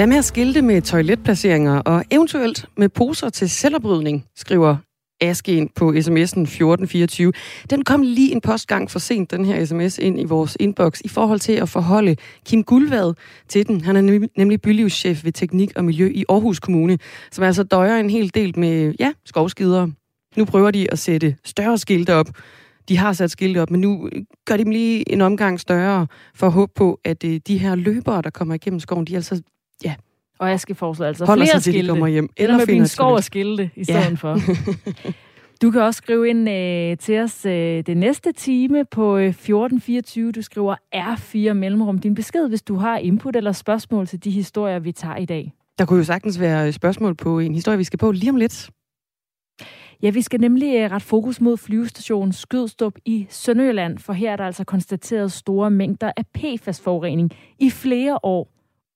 Hvad med at skilte med toiletplaceringer og eventuelt med poser til selvoprydning, skriver Aske ind på sms'en 1424. Den kom lige en postgang for sent, den her sms, ind i vores inbox, i forhold til at forholde Kim Guldvad til den. Han er nemlig bylivschef ved Teknik og Miljø i Aarhus Kommune, som altså døjer en hel del med, ja, skovskider. Nu prøver de at sætte større skilte op. De har sat skilte op, men nu øh, gør de dem lige en omgang større for at håbe på, at øh, de her løbere, der kommer igennem skoven, de altså, ja, og jeg skal foreslå altså Holder flere sig til, de skilte. kommer hjem. Eller med finder min skov og skilte i Ja. stedet for. Du kan også skrive ind øh, til os øh, det næste time på øh, 1424. Du skriver R4 mellemrum din besked, hvis du har input eller spørgsmål til de historier, vi tager i dag. Der kunne jo sagtens være spørgsmål på en historie, vi skal på lige om lidt. Ja, vi skal nemlig øh, ret fokus mod flyvestationen Skydstrup i Sønderjylland, for her er der altså konstateret store mængder af PFAS-forurening i flere år,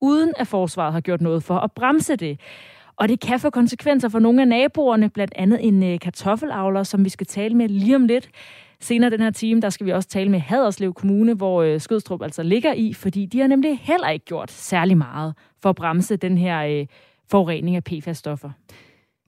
uden at forsvaret har gjort noget for at bremse det. Og det kan få konsekvenser for nogle af naboerne, blandt andet en øh, kartoffelavler, som vi skal tale med lige om lidt. Senere den her time, der skal vi også tale med Haderslev Kommune, hvor øh, Skødstrup altså ligger i, fordi de har nemlig heller ikke gjort særlig meget for at bremse den her øh, forurening af PFAS-stoffer.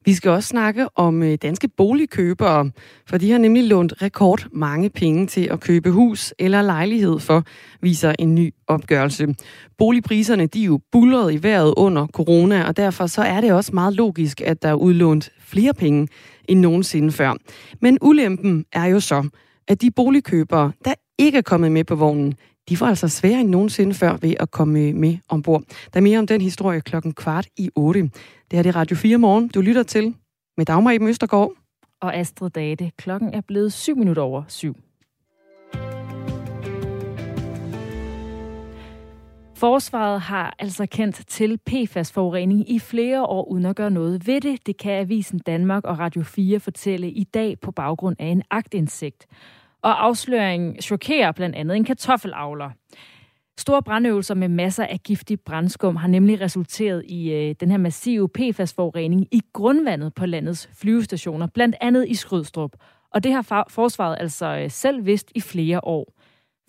Vi skal også snakke om øh, danske boligkøbere, for de har nemlig lånt rekord mange penge til at købe hus eller lejlighed for, viser en ny opgørelse. Boligpriserne de er jo bullerede i vejret under corona, og derfor så er det også meget logisk, at der er udlånt flere penge end nogensinde før. Men ulempen er jo så, at de boligkøbere, der ikke er kommet med på vognen, de var altså sværere end nogensinde før ved at komme øh, med ombord. Der er mere om den historie klokken kvart i 8. Det her det er Radio 4 morgen. Du lytter til med Dagmar Eben Østergaard. Og Astrid Date, klokken er blevet 7 minutter over syv. Forsvaret har altså kendt til PFAS-forurening i flere år uden at gøre noget ved det. Det kan Avisen Danmark og Radio 4 fortælle i dag på baggrund af en aktindsigt. Og afsløringen chokerer blandt andet en kartoffelavler. Store brandøvelser med masser af giftig brandskum har nemlig resulteret i øh, den her massive PFAS-forurening i grundvandet på landets flyvestationer, blandt andet i Skrydstrup. Og det har forsvaret altså øh, selv vidst i flere år.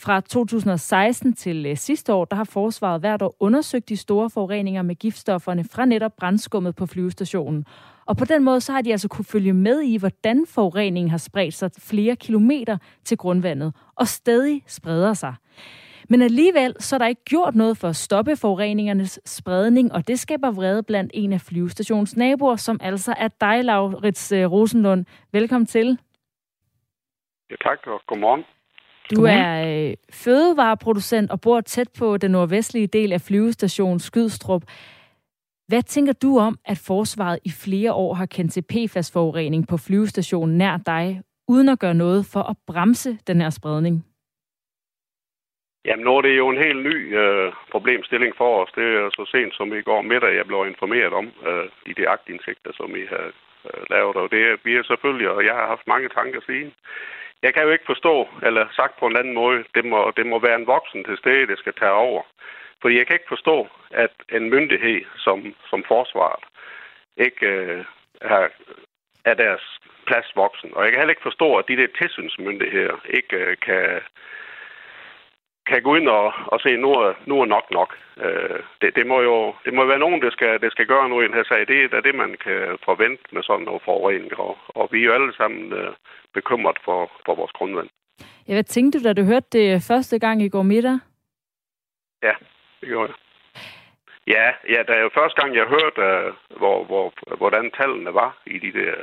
Fra 2016 til øh, sidste år, der har forsvaret hvert år undersøgt de store forureninger med giftstofferne fra netop brandskummet på flyvestationen. Og på den måde så har de altså kunne følge med i, hvordan forureningen har spredt sig flere kilometer til grundvandet, og stadig spreder sig. Men alligevel så er der ikke gjort noget for at stoppe forureningernes spredning, og det skaber vrede blandt en af flyvestations naboer, som altså er dig, Laurits øh, Rosenlund. Velkommen til. Ja, tak, og godmorgen. Du er øh, fødevareproducent og bor tæt på den nordvestlige del af flyvestationen Skydstrup. Hvad tænker du om, at forsvaret i flere år har kendt til PFAS-forurening på flyvestationen nær dig, uden at gøre noget for at bremse den her spredning? Jamen, nu er det jo en helt ny øh, problemstilling for os. Det er så sent som i går middag, jeg blev informeret om øh, de der agtindsigter, som I har øh, lavet. Og det er, vi er selvfølgelig, og jeg har haft mange tanker siden. Jeg kan jo ikke forstå, eller sagt på en anden måde, det må, det må være en voksen til stede, det skal tage over. Fordi jeg kan ikke forstå, at en myndighed som, som forsvaret ikke øh, har, er deres plads voksen. Og jeg kan heller ikke forstå, at de der tilsynsmyndigheder ikke øh, kan, kan gå ind og, og se, nu er, nu er nok nok. Øh, det, det, må jo det må være nogen, der skal, der skal gøre noget i den her sag. Det er det, man kan forvente med sådan noget forurening. Og, og vi er jo alle sammen øh, bekymret for, for vores grundvand. Ja, hvad tænkte du, da du hørte det første gang i går middag? Ja, det gjorde jeg. Ja, ja, det er jo første gang, jeg hørte, øh, hvor, hvor, hvordan tallene var i de der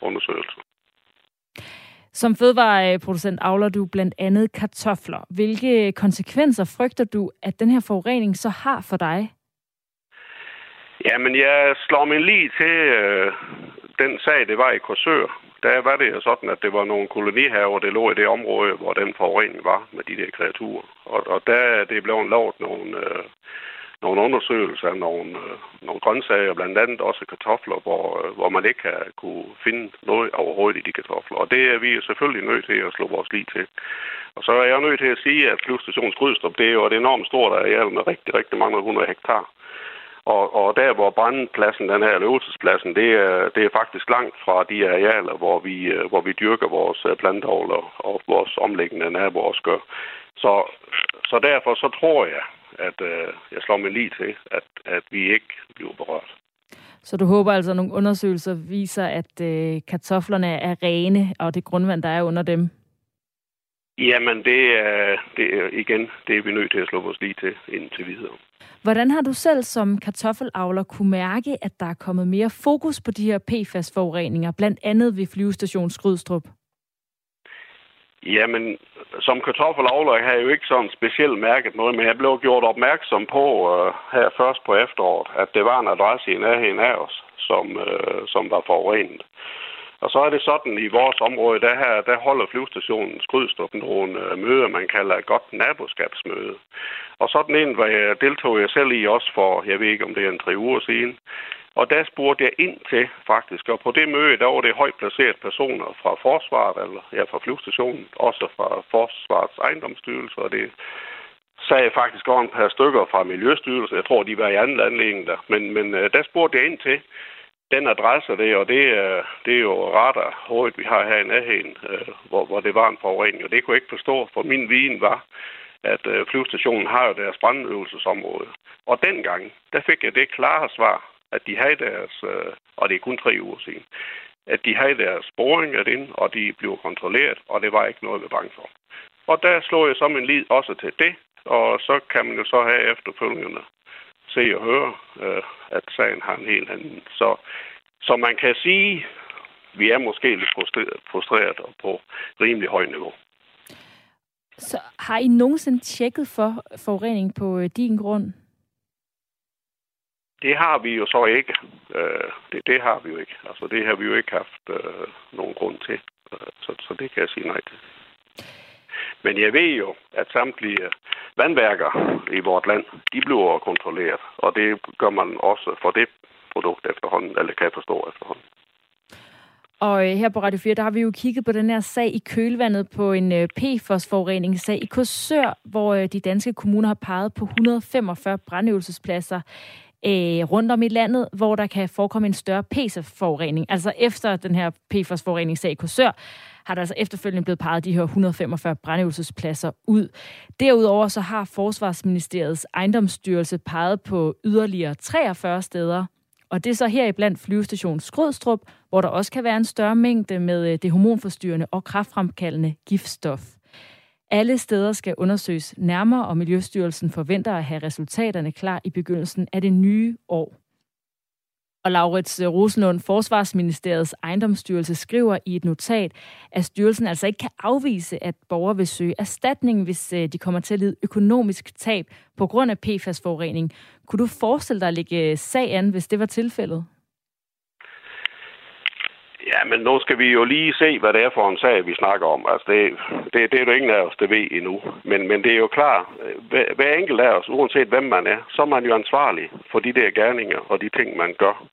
undersøgelser. Som fødevareproducent avler du blandt andet kartofler. Hvilke konsekvenser frygter du, at den her forurening så har for dig? Jamen, jeg slår min lige til øh, den sag, det var i Korsør. Der var det jo sådan, at det var nogle kolonihaver, der lå i det område, hvor den forurening var med de der kreaturer. Og, og der er det blevet lavet nogle, øh, nogle undersøgelser af nogle, øh, nogle grøntsager, blandt andet også kartofler, hvor, øh, hvor man ikke har kunne finde noget overhovedet i de kartofler. Og det er vi selvfølgelig nødt til at slå vores lige til. Og så er jeg nødt til at sige, at flyvestationen det er jo et enormt stort areal med rigtig, rigtig mange hundrede hektar. Og, og der, hvor brandpladsen, den her øvelsespladsen, det er, det er faktisk langt fra de arealer, hvor vi, øh, hvor vi dyrker vores øh, plantavler og vores omlæggende naboer også gør. Så, så derfor så tror jeg, at øh, jeg slår mig lige til, at, at vi ikke bliver berørt. Så du håber altså, at nogle undersøgelser viser, at øh, kartoflerne er rene, og det grundvand, der er under dem? Jamen, det er, det er igen, det er vi nødt til at slå vores lige til indtil videre. Hvordan har du selv som kartoffelavler kunne mærke, at der er kommet mere fokus på de her PFAS-forureninger, blandt andet ved flyvestation Skrydstrup? Jamen, som kartoffelavler har jeg jo ikke sådan specielt mærket noget, men jeg blev gjort opmærksom på uh, her først på efteråret, at det var en adresse i nærheden af os, som, uh, som var forurenet. Og så er det sådan, i vores område, der, her, der holder flyvestationen Skrydstrup nogle øh, møder, man kalder et godt naboskabsmøde. Og sådan en var jeg, deltog jeg selv i også for, jeg ved ikke om det er en tre uger siden. Og der spurgte jeg ind til faktisk, og på det møde, der var det højt placeret personer fra Forsvaret, eller ja, fra flyvestationen, også fra Forsvarets ejendomsstyrelse, og det sagde faktisk også en par stykker fra Miljøstyrelsen. Jeg tror, de var i anden anledning der. Men, men øh, der spurgte jeg ind til den adresse der, og det, det er jo radarhovedet, vi har her i nærheden, øh, hvor, hvor det var en forurening. Og det kunne jeg ikke forstå, for min viden var, at uh, flyvestationen har jo deres brandøvelsesområde. Og dengang, der fik jeg det klare svar, at de havde deres, øh, og det er kun tre uger siden, at de havde deres boringer ind, og de blev kontrolleret, og det var ikke noget, vi bange for. Og der slog jeg så min lid også til det, og så kan man jo så have efterfølgende se og høre, øh, at sagen har en helt anden. Så, så man kan sige, vi er måske lidt frustreret, frustreret og på rimelig højt niveau. Så har I nogensinde tjekket for forurening på øh, din grund? Det har vi jo så ikke. Øh, det, det har vi jo ikke. Altså, det har vi jo ikke haft øh, nogen grund til. Øh, så, så det kan jeg sige nej til. Men jeg ved jo, at samtlige vandværker i vort land, de bliver kontrolleret. Og det gør man også for det produkt efterhånden, eller kan jeg forstå efterhånden. Og øh, her på Radio 4, der har vi jo kigget på den her sag i kølvandet på en øh, PFOS-forureningssag i Korsør, hvor øh, de danske kommuner har peget på 145 brandøvelsespladser øh, rundt om i landet, hvor der kan forekomme en større PFOS-forurening. Altså efter den her PFOS-forureningssag i Korsør, har der altså efterfølgende blevet peget de her 145 brandøvelsespladser ud. Derudover så har Forsvarsministeriets ejendomsstyrelse peget på yderligere 43 steder, og det er så her i blandt flyvestation Skrødstrup, hvor der også kan være en større mængde med øh, det hormonforstyrrende og kraftfremkaldende giftstof. Alle steder skal undersøges nærmere, og Miljøstyrelsen forventer at have resultaterne klar i begyndelsen af det nye år. Og Laurits øh, Rosenlund, Forsvarsministeriets ejendomsstyrelse, skriver i et notat, at styrelsen altså ikke kan afvise, at borgere vil søge erstatning, hvis øh, de kommer til at lide økonomisk tab på grund af PFAS-forurening. Kunne du forestille dig at lægge øh, sag an, hvis det var tilfældet? Ja, men nu skal vi jo lige se, hvad det er for en sag, vi snakker om. Altså, det, det, det er jo ingen af os, der ved endnu. Men, men det er jo klart, øh, hver, hver enkelt af os, uanset hvem man er, så er man jo ansvarlig for de der gerninger og de ting, man gør.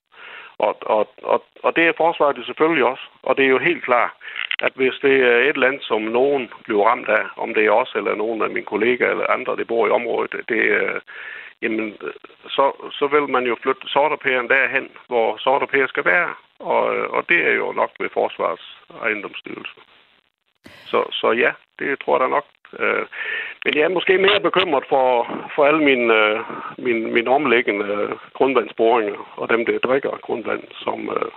Og, og, og, og det er forsvaret selvfølgelig også. Og det er jo helt klart, at hvis det er et land, som nogen bliver ramt af, om det er os eller nogen af mine kollegaer eller andre, der bor i området, det, øh, jamen, så, så vil man jo flytte sorterpæren derhen, hvor sorterpæren skal være. Og, og det er jo nok ved Forsvars ejendomsstyrelse. Så, så ja, det tror jeg da nok. Øh, men jeg er måske mere bekymret for, for alle mine, øh, mine, mine omliggende øh, grundvandsboringer og dem, der drikker grundvand, som, øh,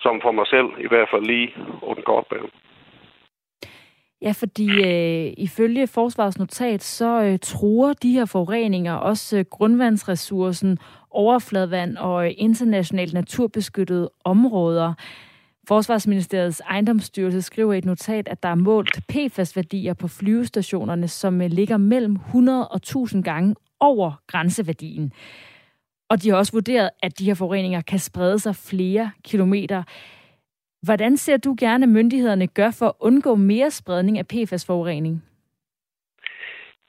som for mig selv i hvert fald lige på den korte bane. Ja, fordi øh, ifølge forsvarsnotat, så øh, truer de her forureninger også øh, grundvandsressourcen, overfladevand og internationalt naturbeskyttede områder. Forsvarsministeriets ejendomsstyrelse skriver i et notat, at der er målt PFAS-værdier på flyvestationerne, som øh, ligger mellem 100 og 1000 gange over grænseværdien. Og de har også vurderet, at de her forureninger kan sprede sig flere kilometer. Hvordan ser du gerne, at myndighederne gør for at undgå mere spredning af PFAS-forurening?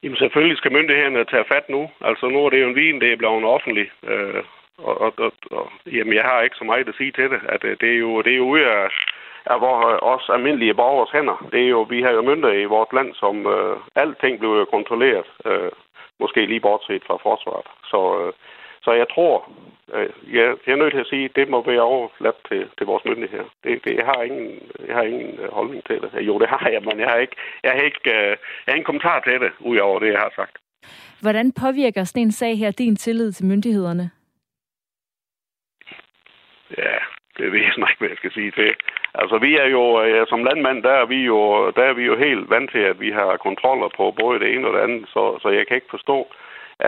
Jamen selvfølgelig skal myndighederne tage fat nu. Altså nu er det jo en vin, det er blevet offentlig. Øh, og, og, og, og, jamen jeg har ikke så meget at sige til det. At øh, det er jo, det er jo ude af, af vores, os almindelige borgers hænder. Det er jo, vi har jo myndigheder i vores land, som øh, alting bliver kontrolleret. Øh, måske lige bortset fra forsvaret. Så, øh, så jeg tror, øh, jeg, jeg er nødt til at sige, at det må være overladt til, til vores myndigheder. Det, det, jeg, har ingen, jeg har ingen øh, holdning til det. Jo, det har jeg, men jeg har ikke, jeg har ikke, øh, jeg har ingen kommentar til det, udover det, jeg har sagt. Hvordan påvirker sådan en sag her din tillid til myndighederne? Ja, det ved jeg snart ikke, hvad jeg skal sige til. Altså, vi er jo, ja, som landmand, der er, vi jo, der er vi jo helt vant til, at vi har kontroller på både det ene og det andet, så, så jeg kan ikke forstå,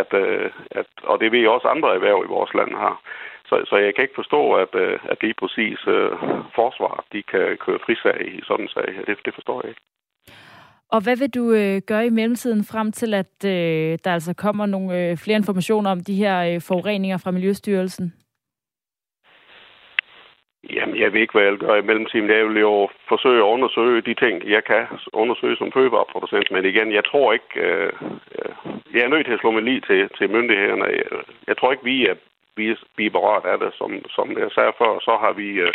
at, øh, at, og det ved også andre erhverv i vores land har. Så, så jeg kan ikke forstå, at, øh, at lige præcis uh, forsvar, de kan køre frisag i sådan en sag. Det, det forstår jeg ikke. Og hvad vil du øh, gøre i mellemtiden frem til, at øh, der altså kommer nogle øh, flere informationer om de her øh, forureninger fra Miljøstyrelsen? Jamen, jeg ved ikke, hvad jeg gør i mellemtiden. Jeg vil jo forsøge at undersøge de ting, jeg kan undersøge som fødevareproducent. Men igen, jeg tror ikke... Øh, øh jeg er nødt til at slå mig lige til, til myndighederne. Jeg, jeg tror ikke, vi er, vi, er, vi er berørt af det. Som, som jeg sagde før, så har vi... Øh,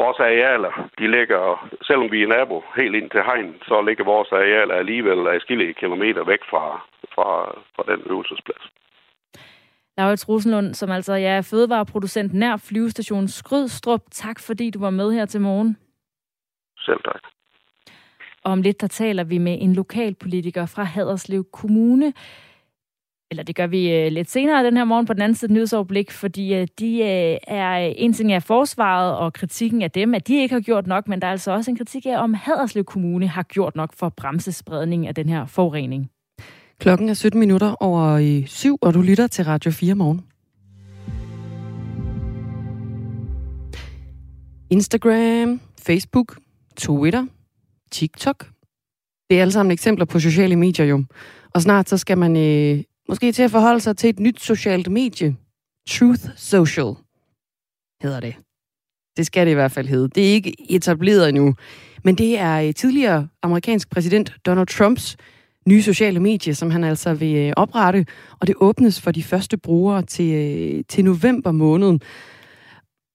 vores arealer, de ligger, selvom vi er nabo helt ind til hegn, så ligger vores arealer alligevel af kilometer væk fra, fra, fra den øvelsesplads. Laurits Rosenlund, som altså ja, er fødevareproducent nær flyvestationen Skrydstrup. Tak fordi du var med her til morgen. Selv tak. Og om lidt, der taler vi med en lokalpolitiker fra Haderslev Kommune. Eller det gør vi uh, lidt senere den her morgen på den anden side nyhedsoverblik, fordi uh, de uh, er en ting af forsvaret og kritikken af dem, at de ikke har gjort nok, men der er altså også en kritik af, om Haderslev Kommune har gjort nok for bremsespredning af den her forurening. Klokken er 17 minutter over i syv, og du lytter til Radio 4 morgen. Instagram, Facebook, Twitter, TikTok. Det er alle sammen eksempler på sociale medier jo. Og snart så skal man øh, måske til at forholde sig til et nyt socialt medie. Truth Social hedder det. Det skal det i hvert fald hedde. Det er ikke etableret endnu. Men det er øh, tidligere amerikansk præsident Donald Trumps nye sociale medie, som han altså vil øh, oprette, og det åbnes for de første brugere til, øh, til november måned.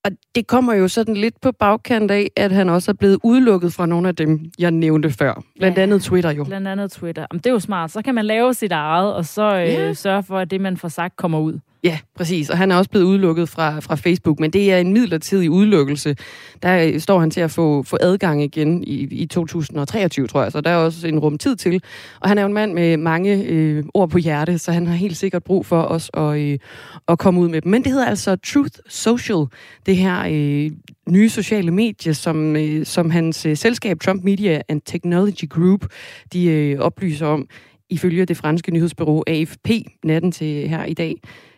Og det kommer jo sådan lidt på bagkant af, at han også er blevet udelukket fra nogle af dem, jeg nævnte før. Blandt ja, andet Twitter jo. Blandt andet Twitter. Jamen, det er jo smart. Så kan man lave sit eget, og så øh, ja. sørge for, at det, man får sagt, kommer ud. Ja, præcis. Og han er også blevet udelukket fra, fra Facebook, men det er en midlertidig udelukkelse. Der øh, står han til at få, få adgang igen i, i 2023, tror jeg, så der er også en rum tid til. Og han er jo en mand med mange øh, ord på hjerte, så han har helt sikkert brug for os at, øh, at komme ud med dem. Men det hedder altså Truth Social, det her øh, nye sociale medie, som, øh, som hans øh, selskab Trump Media and Technology Group, de øh, oplyser om, ifølge det franske nyhedsbureau AFP natten til her i dag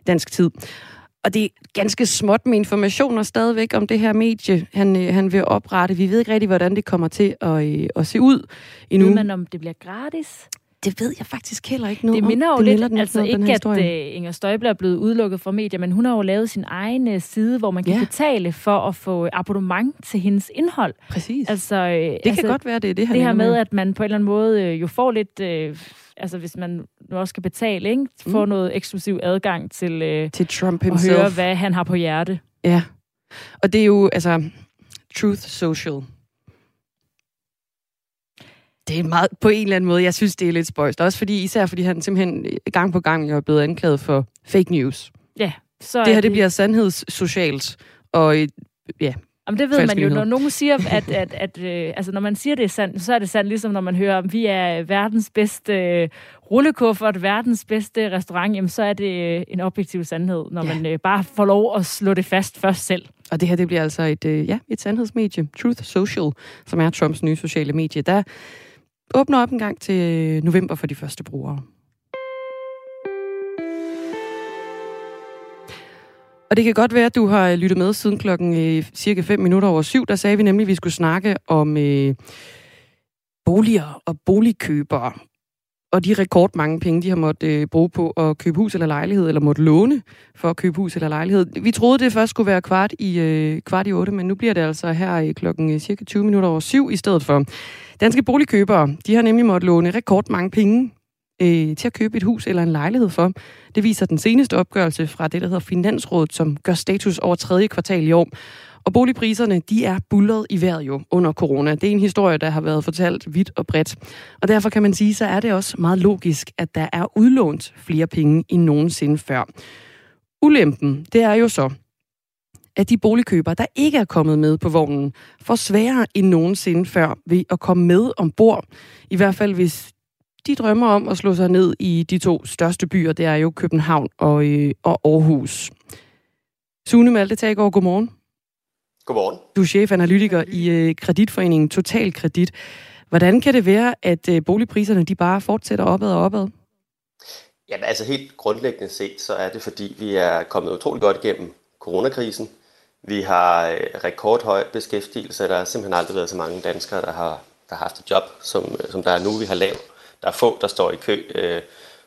dansk tid. Og det er ganske småt med informationer stadigvæk om det her medie, han, øh, han vil oprette. Vi ved ikke rigtig, hvordan det kommer til at, øh, at se ud endnu. Ved man, om det bliver gratis? Det ved jeg faktisk heller ikke noget Det minder jo det lidt, den, altså ikke at uh, Inger Støjberg er blevet udelukket fra medier, men hun har jo lavet sin egen side, hvor man kan ja. betale for at få abonnement til hendes indhold. Præcis. Altså, det altså, kan godt være, det er det, han Det her med, med, at man på en eller anden måde jo får lidt... Uh, altså hvis man nu også skal betale, ikke? Få mm. noget eksklusiv adgang til, øh, til Trump himself. at høre, hvad han har på hjerte. Ja, og det er jo, altså, Truth Social. Det er meget, på en eller anden måde, jeg synes, det er lidt spøjst. Også fordi, især fordi han simpelthen gang på gang er blevet anklaget for fake news. Ja, så det her, det, det bliver sandhedssocialt. Og ja, Jamen, det ved man jo, når nogen siger, at, at, at øh, altså, når man siger, det er sandt, så er det sandt, ligesom når man hører, at vi er verdens bedste øh, rullekuffert, verdens bedste restaurant, jamen, så er det øh, en objektiv sandhed, når ja. man øh, bare får lov at slå det fast først selv. Og det her, det bliver altså et, øh, ja, et sandhedsmedie, Truth Social, som er Trumps nye sociale medie, der åbner op en gang til november for de første brugere. Og det kan godt være, at du har lyttet med siden klokken øh, cirka 5 minutter over syv. Der sagde vi nemlig, at vi skulle snakke om øh, boliger og boligkøbere. Og de rekordmange penge, de har måttet øh, bruge på at købe hus eller lejlighed, eller måtte låne for at købe hus eller lejlighed. Vi troede, det først skulle være kvart i, øh, kvart i 8, men nu bliver det altså her i klokken øh, cirka 20 minutter over syv i stedet for. Danske boligkøbere, de har nemlig måttet låne rekordmange penge øh, til at købe et hus eller en lejlighed for. Det viser den seneste opgørelse fra det, der hedder Finansrådet, som gør status over tredje kvartal i år. Og boligpriserne, de er bullet i vejret jo under corona. Det er en historie, der har været fortalt vidt og bredt. Og derfor kan man sige, så er det også meget logisk, at der er udlånt flere penge end nogensinde før. Ulempen, det er jo så, at de boligkøbere, der ikke er kommet med på vognen, får sværere end nogensinde før ved at komme med ombord. I hvert fald hvis de drømmer om at slå sig ned i de to største byer. Det er jo København og, øh, og Aarhus. Sune Malte Taggaard, godmorgen. Godmorgen. Du er chefanalytiker i øh, kreditforeningen Total Kredit. Hvordan kan det være, at øh, boligpriserne de bare fortsætter opad og opad? Jamen altså helt grundlæggende set, så er det fordi, vi er kommet utrolig godt igennem coronakrisen. Vi har øh, rekordhøj beskæftigelse. Der har simpelthen aldrig været så mange danskere, der har, der har haft et job, som, som der er nu. Vi har lavet. Der er få, der står i kø øh,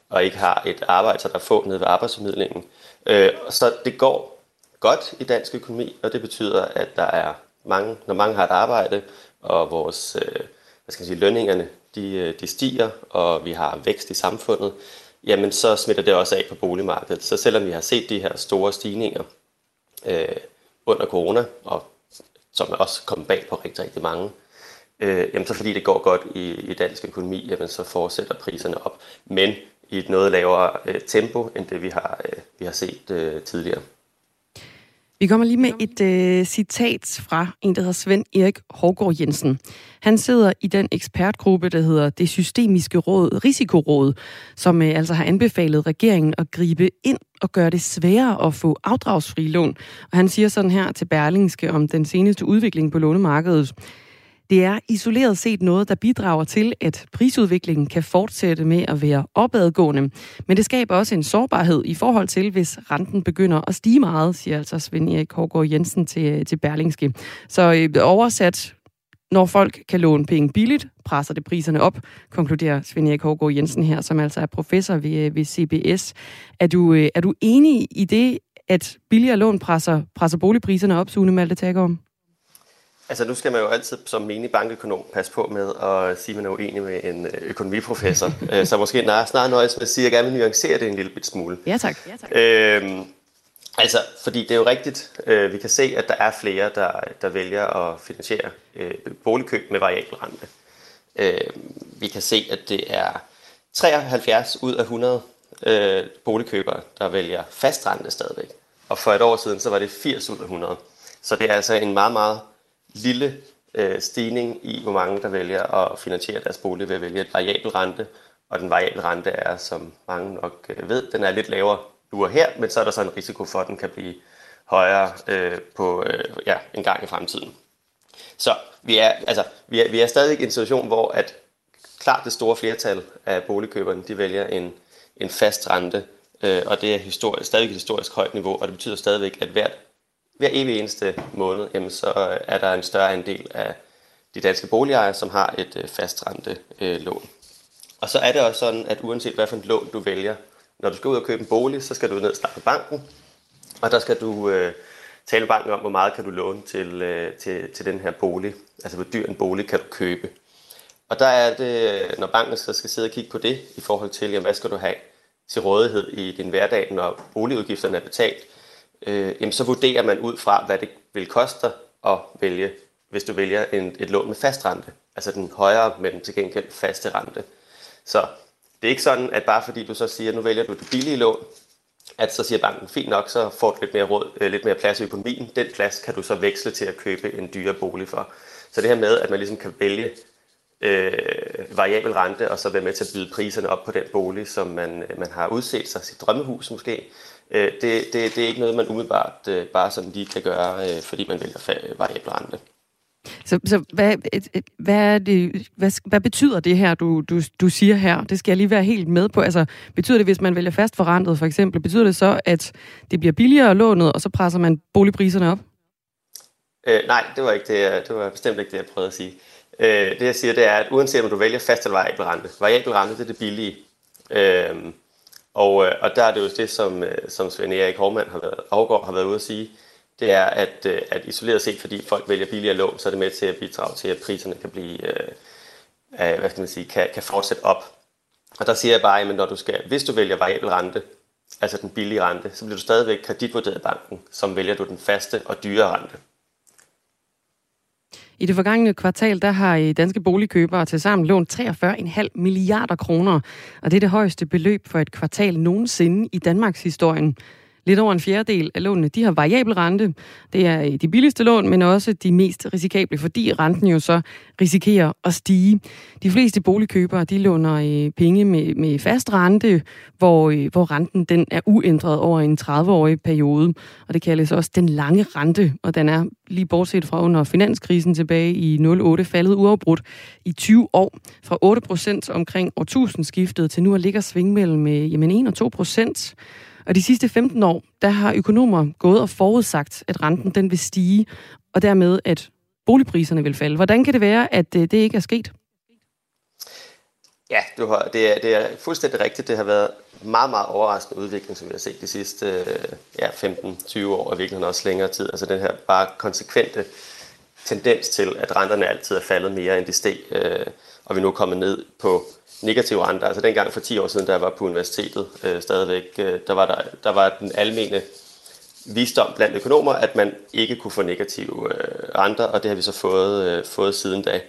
og ikke har et arbejde, så der er få nede ved arbejdsformidlingen. Øh, så det går godt i dansk økonomi, og det betyder, at der er mange, når mange har et arbejde, og vores øh, hvad skal jeg sige, lønningerne de, øh, de stiger, og vi har vækst i samfundet, jamen så smitter det også af på boligmarkedet. Så selvom vi har set de her store stigninger øh, under corona, og som er også kommet bag på rigtig, rigtig mange, øh, jamen så fordi det går godt i, i dansk økonomi, jamen så fortsætter priserne op, men i et noget lavere øh, tempo, end det vi har, øh, vi har set øh, tidligere. Vi kommer lige med et øh, citat fra en, der hedder Svend Erik Hårgaard Jensen. Han sidder i den ekspertgruppe, der hedder det systemiske råd, risikoråd, som øh, altså har anbefalet regeringen at gribe ind og gøre det sværere at få afdragsfri lån. Og han siger sådan her til Berlingske om den seneste udvikling på lånemarkedet. Det er isoleret set noget, der bidrager til, at prisudviklingen kan fortsætte med at være opadgående. Men det skaber også en sårbarhed i forhold til, hvis renten begynder at stige meget, siger altså Svend Erik Hårgaard Jensen til, til Berlingske. Så øh, oversat, når folk kan låne penge billigt, presser det priserne op, konkluderer Svend Erik Hårgaard Jensen her, som altså er professor ved, øh, ved CBS. Er du, øh, er du enig i det, at billigere lån presser, presser boligpriserne op, Sune Malte Taggaard? Altså nu skal man jo altid som menig bankøkonom passe på med at sige, at man er uenig med en øh, økonomiprofessor. Øh, så måske snarere nøjes med at sige, at jeg gerne vil nuancere det en lille bit smule. Ja tak. Ja, tak. Øhm, altså, fordi det er jo rigtigt, øh, vi kan se, at der er flere, der, der vælger at finansiere øh, boligkøb med variabel rente. Øh, vi kan se, at det er 73 ud af 100 øh, boligkøbere, der vælger fast rente stadigvæk. Og for et år siden, så var det 80 ud af 100. Så det er altså en meget, meget lille øh, stigning i, hvor mange der vælger at finansiere deres bolig ved at vælge et variabel rente. Og den variable rente er, som mange nok øh, ved, den er lidt lavere nu og her, men så er der så en risiko for, at den kan blive højere øh, på øh, ja, en gang i fremtiden. Så vi er, altså, vi er, vi er stadig i en situation, hvor at klart det store flertal af boligkøberne, de vælger en, en fast rente, øh, og det er historisk, stadig et historisk højt niveau, og det betyder stadigvæk, at hvert hver evig eneste måned, jamen, så øh, er der en større andel af de danske boligejere, som har et øh, fastrente øh, lån. Og så er det også sådan, at uanset hvad for et lån du vælger, når du skal ud og købe en bolig, så skal du ned og starte banken, og der skal du øh, tale med banken om, hvor meget kan du låne til, øh, til, til den her bolig, altså hvor dyr en bolig kan du købe. Og der er det, øh, når banken så skal sidde og kigge på det, i forhold til, jamen, hvad skal du have til rådighed i din hverdag, når boligudgifterne er betalt, øh, jamen så vurderer man ud fra, hvad det vil koste at vælge, hvis du vælger en, et lån med fast rente. Altså den højere, men til gengæld faste rente. Så det er ikke sådan, at bare fordi du så siger, at nu vælger du det billige lån, at så siger banken, fint nok, så får du lidt mere, råd, øh, lidt mere plads i økonomien. Den plads kan du så veksle til at købe en dyre bolig for. Så det her med, at man ligesom kan vælge øh, variabel rente, og så være med til at byde priserne op på den bolig, som man, øh, man har udset sig, sit drømmehus måske, øh, det, det, det er ikke noget, man umiddelbart øh, bare sådan lige kan gøre, øh, fordi man vælger variabel rente. Så, så hvad, hvad, er det, hvad, hvad betyder det her, du, du, du siger her? Det skal jeg lige være helt med på. Altså, betyder det, hvis man vælger fast forrentet for eksempel, betyder det så, at det bliver billigere lånet, og så presser man boligpriserne op? Øh, nej, det var, ikke det, det var bestemt ikke det, jeg prøvede at sige. Øh, det jeg siger, det er, at uanset om du vælger fast eller variabel rente, variabel rente det er det billige. Øh, og, øh, og der er det jo det, som, øh, som Svend Erik Hormand har været, Afgaard har været ude at sige, det er, at, øh, at isoleret set, fordi folk vælger billigere lån, så er det med til at bidrage til, at priserne kan blive, øh, hvad skal man sige, kan, kan fortsætte op. Og der siger jeg bare, at når du skal, hvis du vælger variabel rente, altså den billige rente, så bliver du stadigvæk kreditvurderet af banken, som vælger du den faste og dyre rente. I det forgangne kvartal, der har danske boligkøbere til sammen lånt 43,5 milliarder kroner, og det er det højeste beløb for et kvartal nogensinde i Danmarks historien. Lidt over en fjerdedel af lånene, de har variabel rente. Det er øh, de billigste lån, men også de mest risikable, fordi renten jo så risikerer at stige. De fleste boligkøbere, de låner øh, penge med, med fast rente, hvor, øh, hvor renten den er uændret over en 30-årig periode. Og det kaldes også den lange rente, og den er lige bortset fra under finanskrisen tilbage i 08 faldet uafbrudt i 20 år. Fra 8 procent omkring årtusindskiftet til nu at ligge og svinge mellem jamen 1 og 2 procent. Og de sidste 15 år, der har økonomer gået og forudsagt, at renten den vil stige, og dermed at boligpriserne vil falde. Hvordan kan det være, at øh, det ikke er sket? Ja, du har, det, er, det er fuldstændig rigtigt. Det har været meget, meget overraskende udvikling, som vi har set de sidste ja, 15-20 år, og virkelig også længere tid. Altså den her bare konsekvente tendens til, at renterne altid er faldet mere end de steg, øh, og vi nu er kommet ned på negative renter. Altså dengang for 10 år siden, da jeg var på universitetet øh, stadigvæk, øh, der, var der, der var den almene visdom blandt økonomer, at man ikke kunne få negative øh, renter, og det har vi så fået, øh, fået siden da.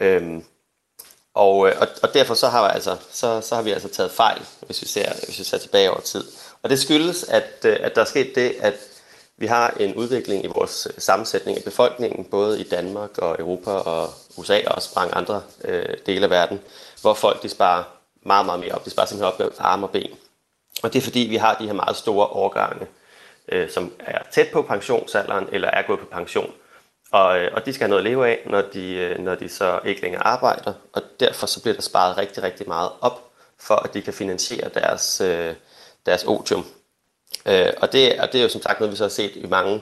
Øhm, og, øh, og, og derfor så har, vi altså, så, så har vi altså taget fejl, hvis vi ser, hvis vi ser tilbage over tid. Og det skyldes, at, øh, at der er sket det, at vi har en udvikling i vores øh, sammensætning af befolkningen, både i Danmark og Europa og USA og også mange andre øh, dele af verden, hvor folk de sparer meget, meget mere op. De sparer simpelthen op med arme og ben. Og det er fordi, vi har de her meget store årgange, øh, som er tæt på pensionsalderen eller er gået på pension. Og, øh, og de skal have noget at leve af, når de, øh, når de så ikke længere arbejder. Og derfor så bliver der sparet rigtig, rigtig meget op, for at de kan finansiere deres, øh, deres otium. Øh, og, det, og det er jo som sagt noget, vi så har set i mange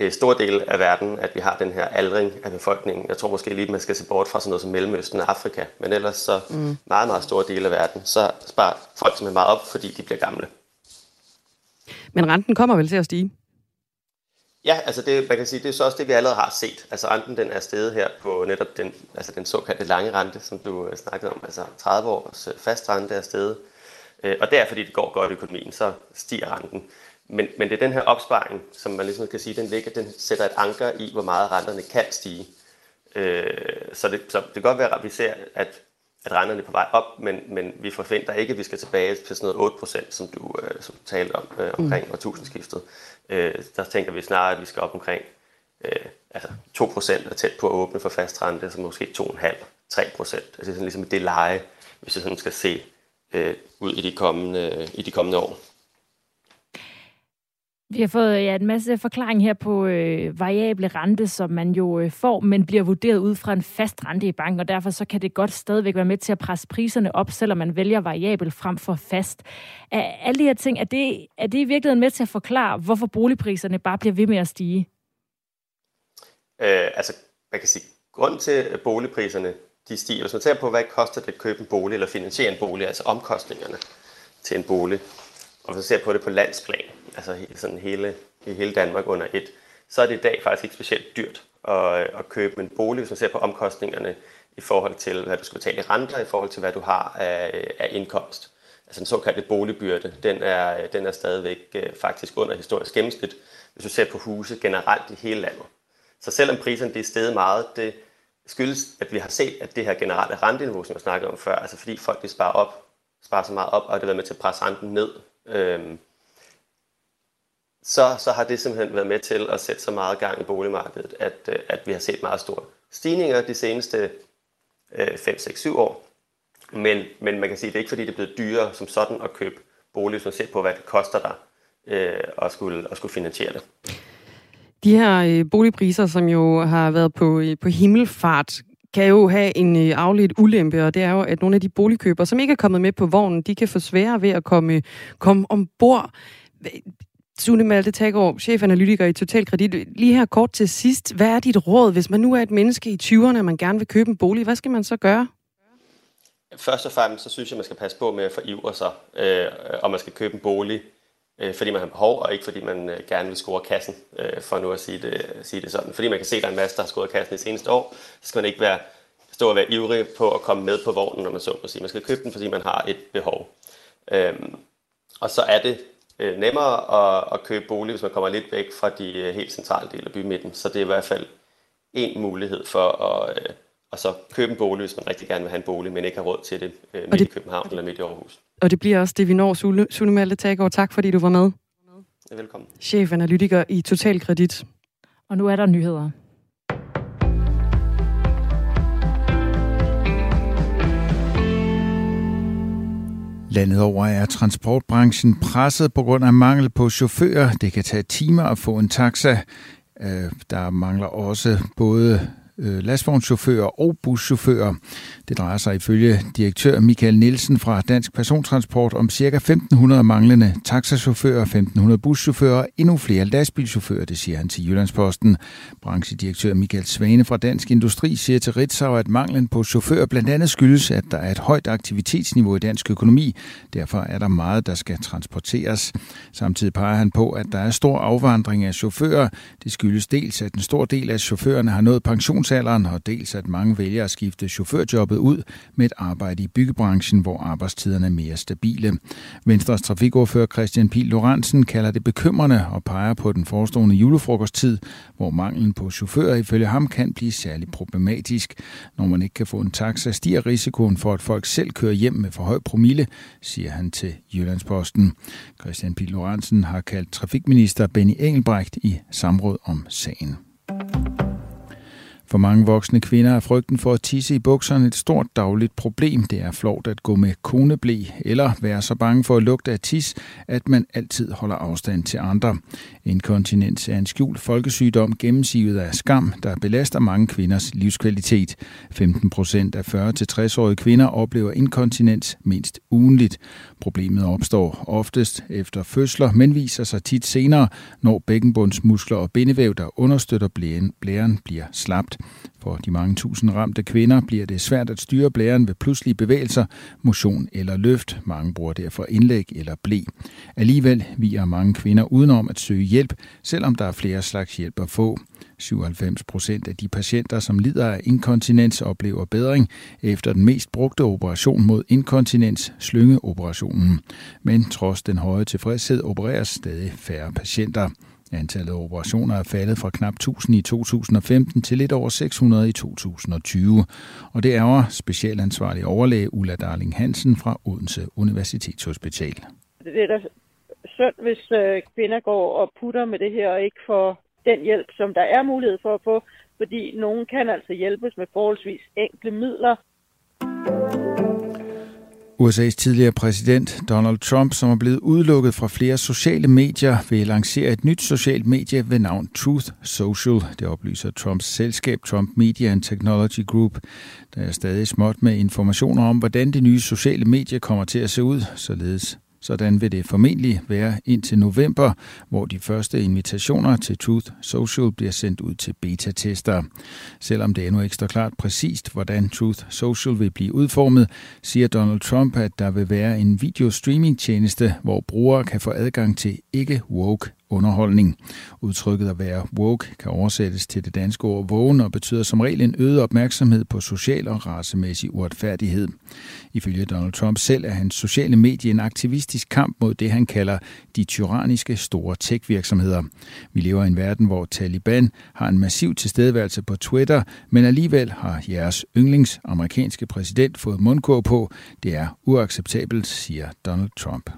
øh, store dele af verden, at vi har den her aldring af befolkningen. Jeg tror måske lige, at man skal se bort fra sådan noget som Mellemøsten og Afrika, men ellers så mm. meget, meget store dele af verden, så sparer folk simpelthen meget op, fordi de bliver gamle. Men renten kommer vel til at stige? Ja, altså det, man kan sige, det er så også det, vi allerede har set. Altså renten den er steget her på netop den, altså den såkaldte lange rente, som du øh, snakkede om. Altså 30 års øh, fast rente er steget. Øh, og det er, fordi det går godt i økonomien, så stiger renten. Men, men det er den her opsparing, som man ligesom kan sige, den, ligger, den sætter et anker i, hvor meget renterne kan stige. Øh, så, det, så det kan godt være, at vi ser, at, at renterne er på vej op, men, men vi forventer ikke, at vi skal tilbage til sådan noget 8%, som du, øh, som du talte om øh, omkring mm. årtusindskiftet. Øh, der tænker vi snarere, at vi skal op omkring øh, altså 2% er tæt på at åbne for fast rente, så måske 2,5-3%. Altså sådan ligesom det leje, hvis vi sådan skal se øh, ud i de kommende, i de kommende år. Vi har fået ja, en masse forklaring her på øh, variable rente, som man jo øh, får, men bliver vurderet ud fra en fast rente i banken, og derfor så kan det godt stadigvæk være med til at presse priserne op, selvom man vælger variabel frem for fast. Er, alle de her ting, er det, er det i virkeligheden med til at forklare, hvorfor boligpriserne bare bliver ved med at stige? Øh, altså, man kan sige, grund til at boligpriserne de stiger, hvis man ser på, hvad det koster det at købe en bolig eller finansiere en bolig, altså omkostningerne til en bolig, og hvis man ser på det på landsplan, altså sådan hele, i hele Danmark under et, så er det i dag faktisk ikke specielt dyrt at, at købe en bolig, hvis man ser på omkostningerne i forhold til, hvad du skal betale i renter, i forhold til, hvad du har af, af indkomst. Altså den såkaldte boligbyrde, den er, den er stadigvæk øh, faktisk under historisk gennemsnit, hvis du ser på huse generelt i hele landet. Så selvom priserne er steget meget, det skyldes, at vi har set, at det her generelle renteniveau, som jeg snakkede om før, altså fordi folk de sparer op, sparer så meget op, og det har været med til at presse renten ned, øhm, så, så har det simpelthen været med til at sætte så meget gang i boligmarkedet, at, øh, at vi har set meget store stigninger de seneste øh, 5, 6, 7 år. Men, men man kan sige, at det er ikke fordi, det er blevet dyrere som sådan at købe bolig, hvis man ser på, hvad det koster dig øh, at, skulle, at skulle finansiere det. De her øh, boligpriser, som jo har været på, øh, på himmelfart, kan jo have en øh, afledt ulempe, og det er jo, at nogle af de boligkøbere, som ikke er kommet med på vognen, de kan få sværere ved at komme, øh, komme ombord. Sune Malte Taggaard, chefanalytiker i Total Kredit. Lige her kort til sidst. Hvad er dit råd, hvis man nu er et menneske i 20'erne, og man gerne vil købe en bolig? Hvad skal man så gøre? Først og fremmest, så synes jeg, man skal passe på med at forivre sig, øh, om man skal købe en bolig, øh, fordi man har behov, og ikke fordi man øh, gerne vil score kassen, øh, for nu at sige det, sige det sådan. Fordi man kan se, at der er en masse, der har scoret kassen i seneste år, så skal man ikke være, stå og være ivrig på at komme med på vognen, når man så må sige. Man skal købe den, fordi man har et behov. Øh, og så er det øh, nemmere at, at købe bolig, hvis man kommer lidt væk fra de øh, helt centrale dele af bymidten. Så det er i hvert fald en mulighed for at, øh, at så købe en bolig, hvis man rigtig gerne vil have en bolig, men ikke har råd til det øh, midt det, i København eller midt i Aarhus. Og det bliver også det, vi når, Sune, Sune Malte Taggaard. Tak, fordi du var med. Velkommen. Chefanalytiker i Total Kredit. Og nu er der nyheder. Landet over er transportbranchen presset på grund af mangel på chauffører. Det kan tage timer at få en taxa. Øh, der mangler også både Øh, lastvognschauffører og buschauffører. Det drejer sig ifølge direktør Michael Nielsen fra Dansk Persontransport om ca. 1.500 manglende taxachauffører, 1.500 buschauffører og endnu flere lastbilchauffører, det siger han til Jyllandsposten. Branchedirektør Michael Svane fra Dansk Industri siger til Ritzau, at manglen på chauffører blandt andet skyldes, at der er et højt aktivitetsniveau i dansk økonomi. Derfor er der meget, der skal transporteres. Samtidig peger han på, at der er stor afvandring af chauffører. Det skyldes dels, at en stor del af chaufførerne har nået pensionsalderen, og dels at mange vælger at skifte chaufførjobbet ud med et arbejde i byggebranchen, hvor arbejdstiderne er mere stabile. Venstres trafikordfører Christian Pil Lorentzen kalder det bekymrende og peger på den forestående julefrokosttid, hvor manglen på chauffører ifølge ham kan blive særligt problematisk. Når man ikke kan få en taxa, stiger risikoen for, at folk selv kører hjem med for høj promille, siger han til Jyllandsposten. Christian Pil Lorentzen har kaldt trafikminister Benny Engelbrecht i samråd om sagen. For mange voksne kvinder er frygten for at tisse i bukserne et stort dagligt problem. Det er flot at gå med koneblæ eller være så bange for at lugte af tis, at man altid holder afstand til andre. Inkontinens er en skjult folkesygdom gennemsivet af skam, der belaster mange kvinders livskvalitet. 15 procent af 40-60-årige kvinder oplever inkontinens mindst ugenligt. Problemet opstår oftest efter fødsler, men viser sig tit senere, når bækkenbundsmuskler og bindevæv, der understøtter blæren, blæren bliver slapt. For de mange tusind ramte kvinder bliver det svært at styre blæren ved pludselige bevægelser, motion eller løft. Mange bruger derfor indlæg eller blæ. Alligevel viger mange kvinder udenom at søge hjælp, selvom der er flere slags hjælp at få. 97 procent af de patienter, som lider af inkontinens, oplever bedring efter den mest brugte operation mod inkontinens, slyngeoperationen. Men trods den høje tilfredshed opereres stadig færre patienter. Antallet af operationer er faldet fra knap 1000 i 2015 til lidt over 600 i 2020. Og det er specialansvarlig overlæge Ulla Darling Hansen fra Odense Universitetshospital. Det er da synd, hvis øh, kvinder går og putter med det her og ikke får den hjælp, som der er mulighed for at få, fordi nogen kan altså hjælpes med forholdsvis enkle midler. USA's tidligere præsident Donald Trump, som er blevet udelukket fra flere sociale medier, vil lancere et nyt socialt medie ved navn Truth Social. Det oplyser Trumps selskab Trump Media and Technology Group. Der er stadig småt med informationer om, hvordan det nye sociale medie kommer til at se ud, således sådan vil det formentlig være indtil november, hvor de første invitationer til Truth Social bliver sendt ud til beta-tester. Selvom det endnu ikke står klart præcist, hvordan Truth Social vil blive udformet, siger Donald Trump, at der vil være en videostreaming-tjeneste, hvor brugere kan få adgang til ikke-woke underholdning. Udtrykket at være woke kan oversættes til det danske ord vågen og betyder som regel en øget opmærksomhed på social og racemæssig uretfærdighed. Ifølge Donald Trump selv er hans sociale medie en aktivistisk kamp mod det, han kalder de tyranniske store tech-virksomheder. Vi lever i en verden, hvor Taliban har en massiv tilstedeværelse på Twitter, men alligevel har jeres yndlings amerikanske præsident fået mundkur på. Det er uacceptabelt, siger Donald Trump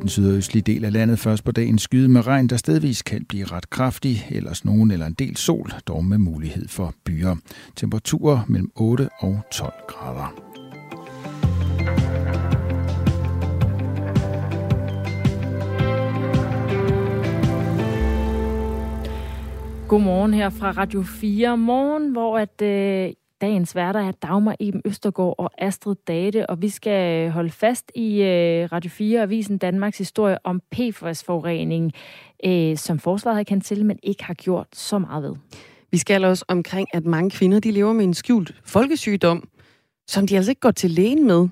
den sydøstlige del af landet først på dagen skyde med regn, der stedvis kan blive ret kraftig, ellers nogen eller en del sol, dog med mulighed for byer. Temperaturer mellem 8 og 12 grader. Godmorgen her fra Radio 4 Morgen, hvor at øh, Dagens værter er Dagmar Eben Østergaard og Astrid Date, og vi skal holde fast i øh, Radio 4 Avisen Danmarks historie om PFAS-forurening, øh, som forsvaret har kendt til, men ikke har gjort så meget ved. Vi skal også omkring, at mange kvinder de lever med en skjult folkesygdom, som de altså ikke går til lægen med.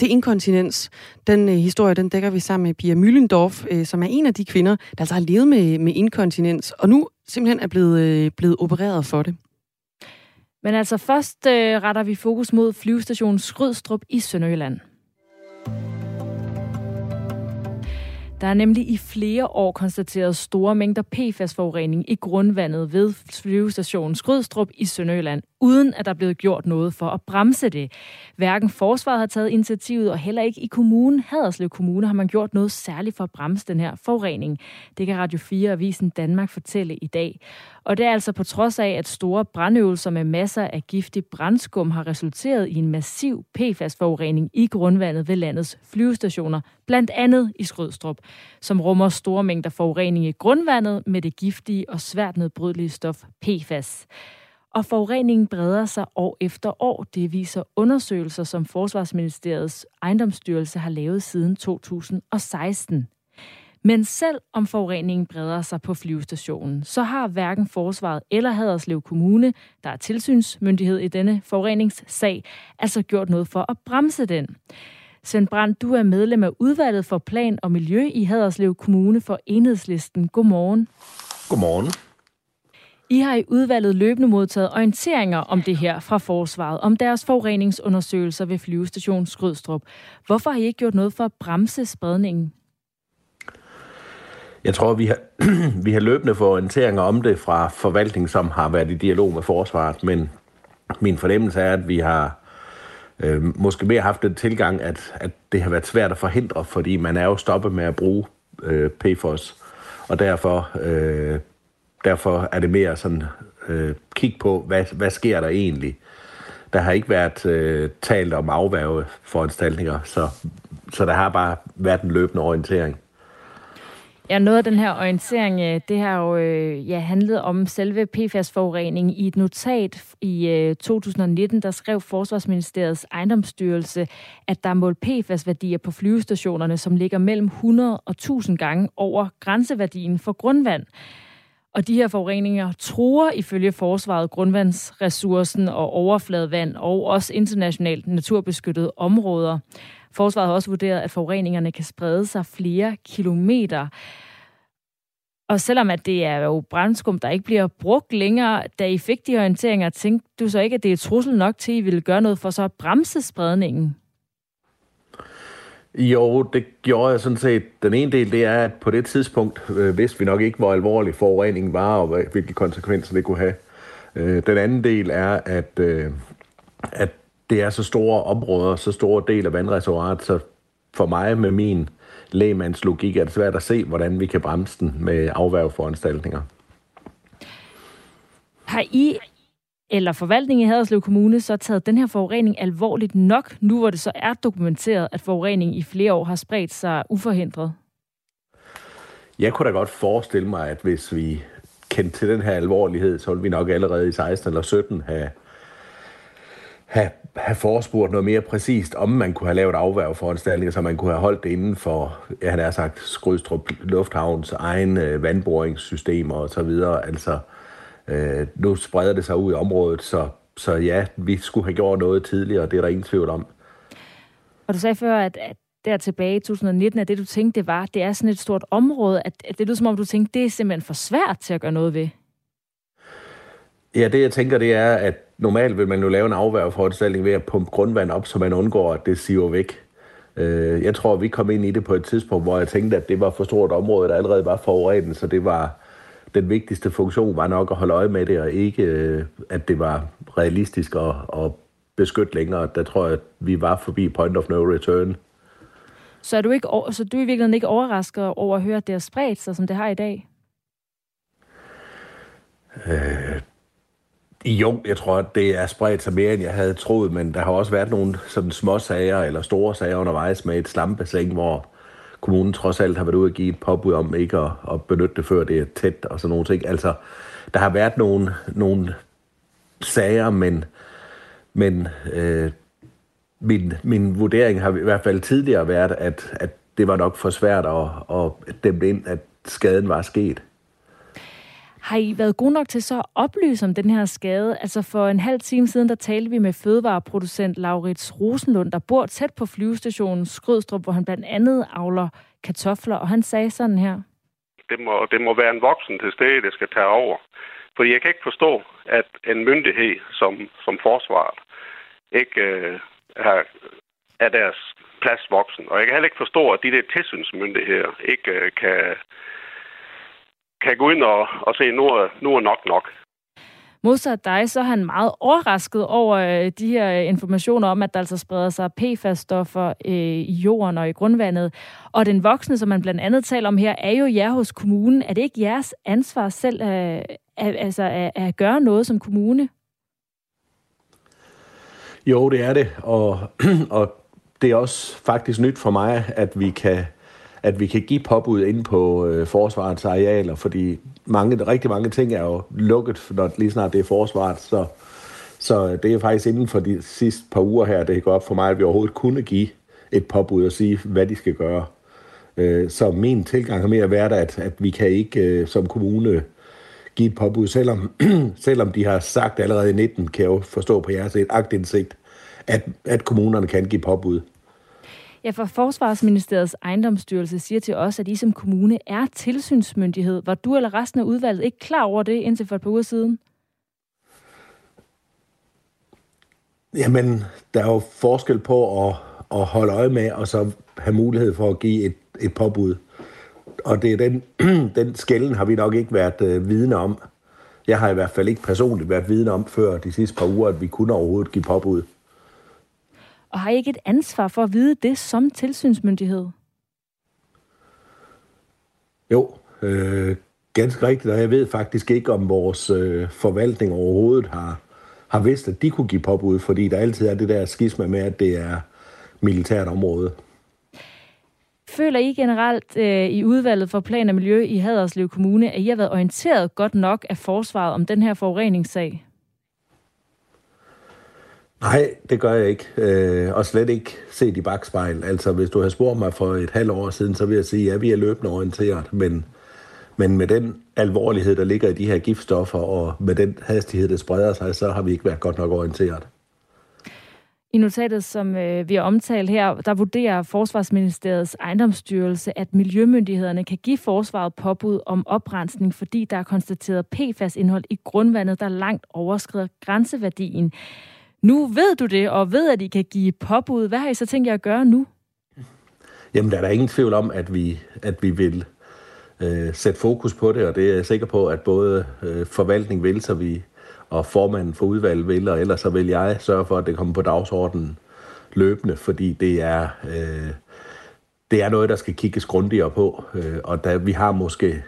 Det er inkontinens. Den øh, historie, den dækker vi sammen med Pia Müllendorf, øh, som er en af de kvinder, der altså har levet med, med inkontinens, og nu simpelthen er blevet, øh, blevet opereret for det. Men altså først øh, retter vi fokus mod flyvestationen Skrydstrup i Sønderjylland. Der er nemlig i flere år konstateret store mængder PFAS-forurening i grundvandet ved flyvestationen Skrydstrup i Sønderjylland, uden at der er blevet gjort noget for at bremse det. Hverken forsvaret har taget initiativet, og heller ikke i kommunen, Haderslev Kommune, har man gjort noget særligt for at bremse den her forurening. Det kan Radio 4 Avisen Danmark fortælle i dag. Og det er altså på trods af, at store brandøvelser med masser af giftig brandskum har resulteret i en massiv PFAS-forurening i grundvandet ved landets flyvestationer, blandt andet i Skrødstrup, som rummer store mængder forurening i grundvandet med det giftige og svært nedbrydelige stof PFAS. Og forureningen breder sig år efter år. Det viser undersøgelser, som Forsvarsministeriets ejendomsstyrelse har lavet siden 2016. Men selv om forureningen breder sig på flyvestationen, så har hverken Forsvaret eller Haderslev Kommune, der er tilsynsmyndighed i denne forureningssag, altså gjort noget for at bremse den. Svend Brandt, du er medlem af udvalget for plan og miljø i Haderslev Kommune for Enhedslisten. Godmorgen. Godmorgen. I har i udvalget løbende modtaget orienteringer om det her fra Forsvaret, om deres forureningsundersøgelser ved flyvestation Skrydstrup. Hvorfor har I ikke gjort noget for at bremse spredningen? Jeg tror, vi har, vi har løbende fået orienteringer om det fra forvaltning, som har været i dialog med forsvaret, men min fornemmelse er, at vi har øh, måske mere haft den tilgang, at, at det har været svært at forhindre, fordi man er jo stoppet med at bruge øh, PFOS, og derfor, øh, derfor er det mere sådan, øh, kig på, hvad, hvad sker der egentlig? Der har ikke været øh, talt om afværgeforanstaltninger, så, så der har bare været en løbende orientering. Ja, noget af den her orientering, øh, det har jo øh, ja, handlet om selve PFAS-forurening. I et notat i øh, 2019, der skrev Forsvarsministeriets ejendomsstyrelse, at der er målt PFAS-værdier på flyvestationerne, som ligger mellem 100 og 1000 gange over grænseværdien for grundvand. Og de her forureninger truer ifølge forsvaret grundvandsressourcen og overfladevand og også internationalt naturbeskyttede områder. Forsvaret har også vurderet, at forureningerne kan sprede sig flere kilometer. Og selvom at det er jo brændskum, der ikke bliver brugt længere, da I fik de orienteringer, tænkte du så ikke, at det er trussel nok til, at I ville gøre noget for så at bremse spredningen? Jo, det gjorde jeg sådan set. Den ene del, det er, at på det tidspunkt øh, vidste vi nok ikke, hvor alvorlig forureningen var, og hvilke konsekvenser det kunne have. Øh, den anden del er, at, øh, at det er så store områder, så store del af vandreservoiret, så for mig med min lægemands logik er det svært at se, hvordan vi kan bremse den med afværgeforanstaltninger. Har I eller forvaltningen i Haderslev Kommune så taget den her forurening alvorligt nok, nu hvor det så er dokumenteret, at forureningen i flere år har spredt sig uforhindret? Jeg kunne da godt forestille mig, at hvis vi kendte til den her alvorlighed, så ville vi nok allerede i 16 eller 17 have have, have forespurgt noget mere præcist, om man kunne have lavet afværgeforanstaltninger, så man kunne have holdt det inden for, jeg havde sagt, Skrydstrup Lufthavns egen øh, vandboringssystemer og så videre. Altså, øh, nu spreder det sig ud i området, så, så ja, vi skulle have gjort noget tidligere, det er der ingen tvivl om. Og du sagde før, at, at der tilbage i 2019, at det du tænkte, det var, det er sådan et stort område, at, at det lyder som om, du tænkte, det er simpelthen for svært til at gøre noget ved. Ja, det jeg tænker, det er, at normalt vil man jo lave en afværgeforanstaltning ved at pumpe grundvand op, så man undgår, at det siver væk. Øh, jeg tror, vi kom ind i det på et tidspunkt, hvor jeg tænkte, at det var for stort område, der allerede var forurenet, så det var den vigtigste funktion var nok at holde øje med det, og ikke øh, at det var realistisk at, at beskytte længere. Der tror jeg, at vi var forbi point of no return. Så er du, ikke, så du er i virkeligheden ikke overrasket over at høre, at det har spredt sig, som det har i dag? Øh, jo, jeg tror, at det er spredt sig mere, end jeg havde troet, men der har også været nogle sådan små sager eller store sager undervejs med et slampebassin, hvor kommunen trods alt har været ude og give et påbud om ikke at, at benytte det, før det er tæt og sådan nogle ting. Altså, der har været nogle, nogle sager, men, men øh, min, min vurdering har i hvert fald tidligere været, at, at det var nok for svært at, at dæmme ind, at skaden var sket. Har I været gode nok til så at oplyse om den her skade? Altså for en halv time siden, der talte vi med fødevareproducent Laurits Rosenlund, der bor tæt på flyvestationen Skrødstrup, hvor han blandt andet avler kartofler, og han sagde sådan her. Det må, det må være en voksen til stede, der skal tage over. For jeg kan ikke forstå, at en myndighed som, som forsvaret ikke øh, har, er deres plads voksen. Og jeg kan heller ikke forstå, at de der tilsynsmyndigheder ikke øh, kan, kan gå ind og, og se, nu er, nu er nok nok. Modsat dig, så er han meget overrasket over øh, de her informationer om, at der altså spreder sig PFAS-stoffer øh, i jorden og i grundvandet. Og den voksne, som man blandt andet taler om her, er jo jer hos kommunen. Er det ikke jeres ansvar selv at, at, altså, at, at gøre noget som kommune? Jo, det er det, og, og det er også faktisk nyt for mig, at vi kan, at vi kan give påbud ind på øh, forsvarets arealer, fordi mange, rigtig mange ting er jo lukket, når lige snart det er forsvaret, så, så øh, det er faktisk inden for de sidste par uger her, det går op for mig, at vi overhovedet kunne give et påbud og sige, hvad de skal gøre. Øh, så min tilgang har mere været, at, at vi kan ikke øh, som kommune give et påbud, selvom, selvom de har sagt allerede i 19, kan jeg jo forstå på jeres agtindsigt, at, at kommunerne kan give påbud. Ja, for Forsvarsministeriets ejendomsstyrelse siger til os, at I som kommune er tilsynsmyndighed. Var du eller resten af udvalget ikke klar over det indtil for et par uger siden? Jamen, der er jo forskel på at, at holde øje med, og så have mulighed for at give et, et påbud. Og det er den, den skælden har vi nok ikke været øh, vidne om. Jeg har i hvert fald ikke personligt været vidne om før de sidste par uger, at vi kunne overhovedet give påbud. Og har I ikke et ansvar for at vide det som tilsynsmyndighed? Jo, øh, ganske rigtigt, og jeg ved faktisk ikke, om vores øh, forvaltning overhovedet har, har vidst, at de kunne give påbud, fordi der altid er det der skisma med, at det er militært område. Føler I generelt øh, i udvalget for plan og miljø i Haderslev Kommune, at I har været orienteret godt nok af forsvaret om den her forureningssag? Nej, det gør jeg ikke. Øh, og slet ikke set i bagspejl. Altså, hvis du havde spurgt mig for et halvt år siden, så vil jeg sige, at ja, vi er løbende orienteret, men, men med den alvorlighed, der ligger i de her giftstoffer, og med den hastighed, der spreder sig, så har vi ikke været godt nok orienteret. I notatet, som øh, vi har omtalt her, der vurderer Forsvarsministeriets ejendomsstyrelse, at miljømyndighederne kan give forsvaret påbud om oprensning, fordi der er konstateret PFAS-indhold i grundvandet, der langt overskrider grænseværdien. Nu ved du det, og ved, at I kan give påbud. Hvad har I så tænkt jer at gøre nu? Jamen, der er der ingen tvivl om, at vi, at vi vil øh, sætte fokus på det, og det er jeg sikker på, at både øh, forvaltning vil, så vi og formanden for udvalget vil, og ellers så vil jeg sørge for, at det kommer på dagsordenen løbende, fordi det er, øh, det er noget, der skal kigges grundigere på, øh, og da vi har måske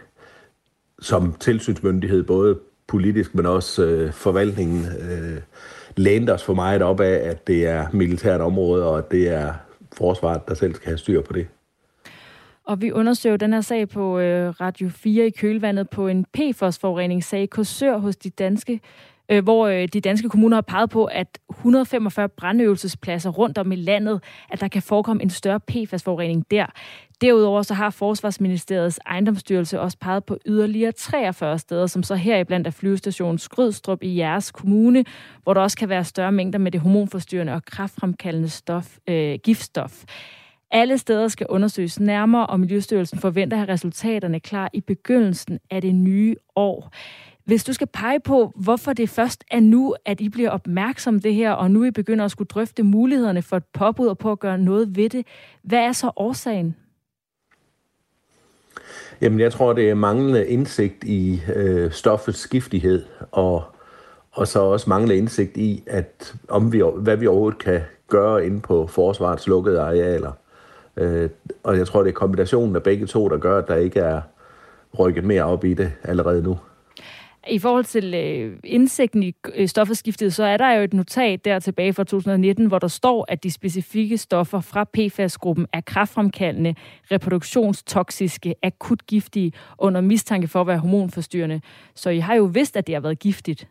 som tilsynsmyndighed, både politisk, men også øh, forvaltningen, øh, lænet os for meget op af, at det er militært område, og at det er forsvaret, der selv skal have styr på det. Og vi undersøger den her sag på øh, Radio 4 i kølvandet på en PFOS-forureningssag i Korsør hos de danske øh, hvor øh, de danske kommuner har peget på, at 145 brandøvelsespladser rundt om i landet, at der kan forekomme en større PFAS-forurening der. Derudover så har Forsvarsministeriets ejendomsstyrelse også peget på yderligere 43 steder, som så heriblandt er flyvestationen Skrydstrup i jeres kommune, hvor der også kan være større mængder med det hormonforstyrrende og kraftfremkaldende stof, øh, giftstof. Alle steder skal undersøges nærmere, og Miljøstyrelsen forventer at have resultaterne klar i begyndelsen af det nye år. Hvis du skal pege på, hvorfor det først er nu, at I bliver opmærksom det her, og nu I begynder at skulle drøfte mulighederne for et påbud og på at gøre noget ved det, hvad er så årsagen? Jamen, jeg tror, det er manglende indsigt i øh, stoffets giftighed, og, og så også manglende indsigt i, at om vi, hvad vi overhovedet kan gøre inde på forsvarets lukkede arealer. Øh, og jeg tror, det er kombinationen af begge to, der gør, at der ikke er rykket mere op i det allerede nu. I forhold til øh, indsigten i øh, stofferskiftet, så er der jo et notat der tilbage fra 2019, hvor der står, at de specifikke stoffer fra PFAS-gruppen er kraftfremkaldende, reproduktionstoksiske, akut giftige, under mistanke for at være hormonforstyrrende. Så I har jo vidst, at det har været giftigt.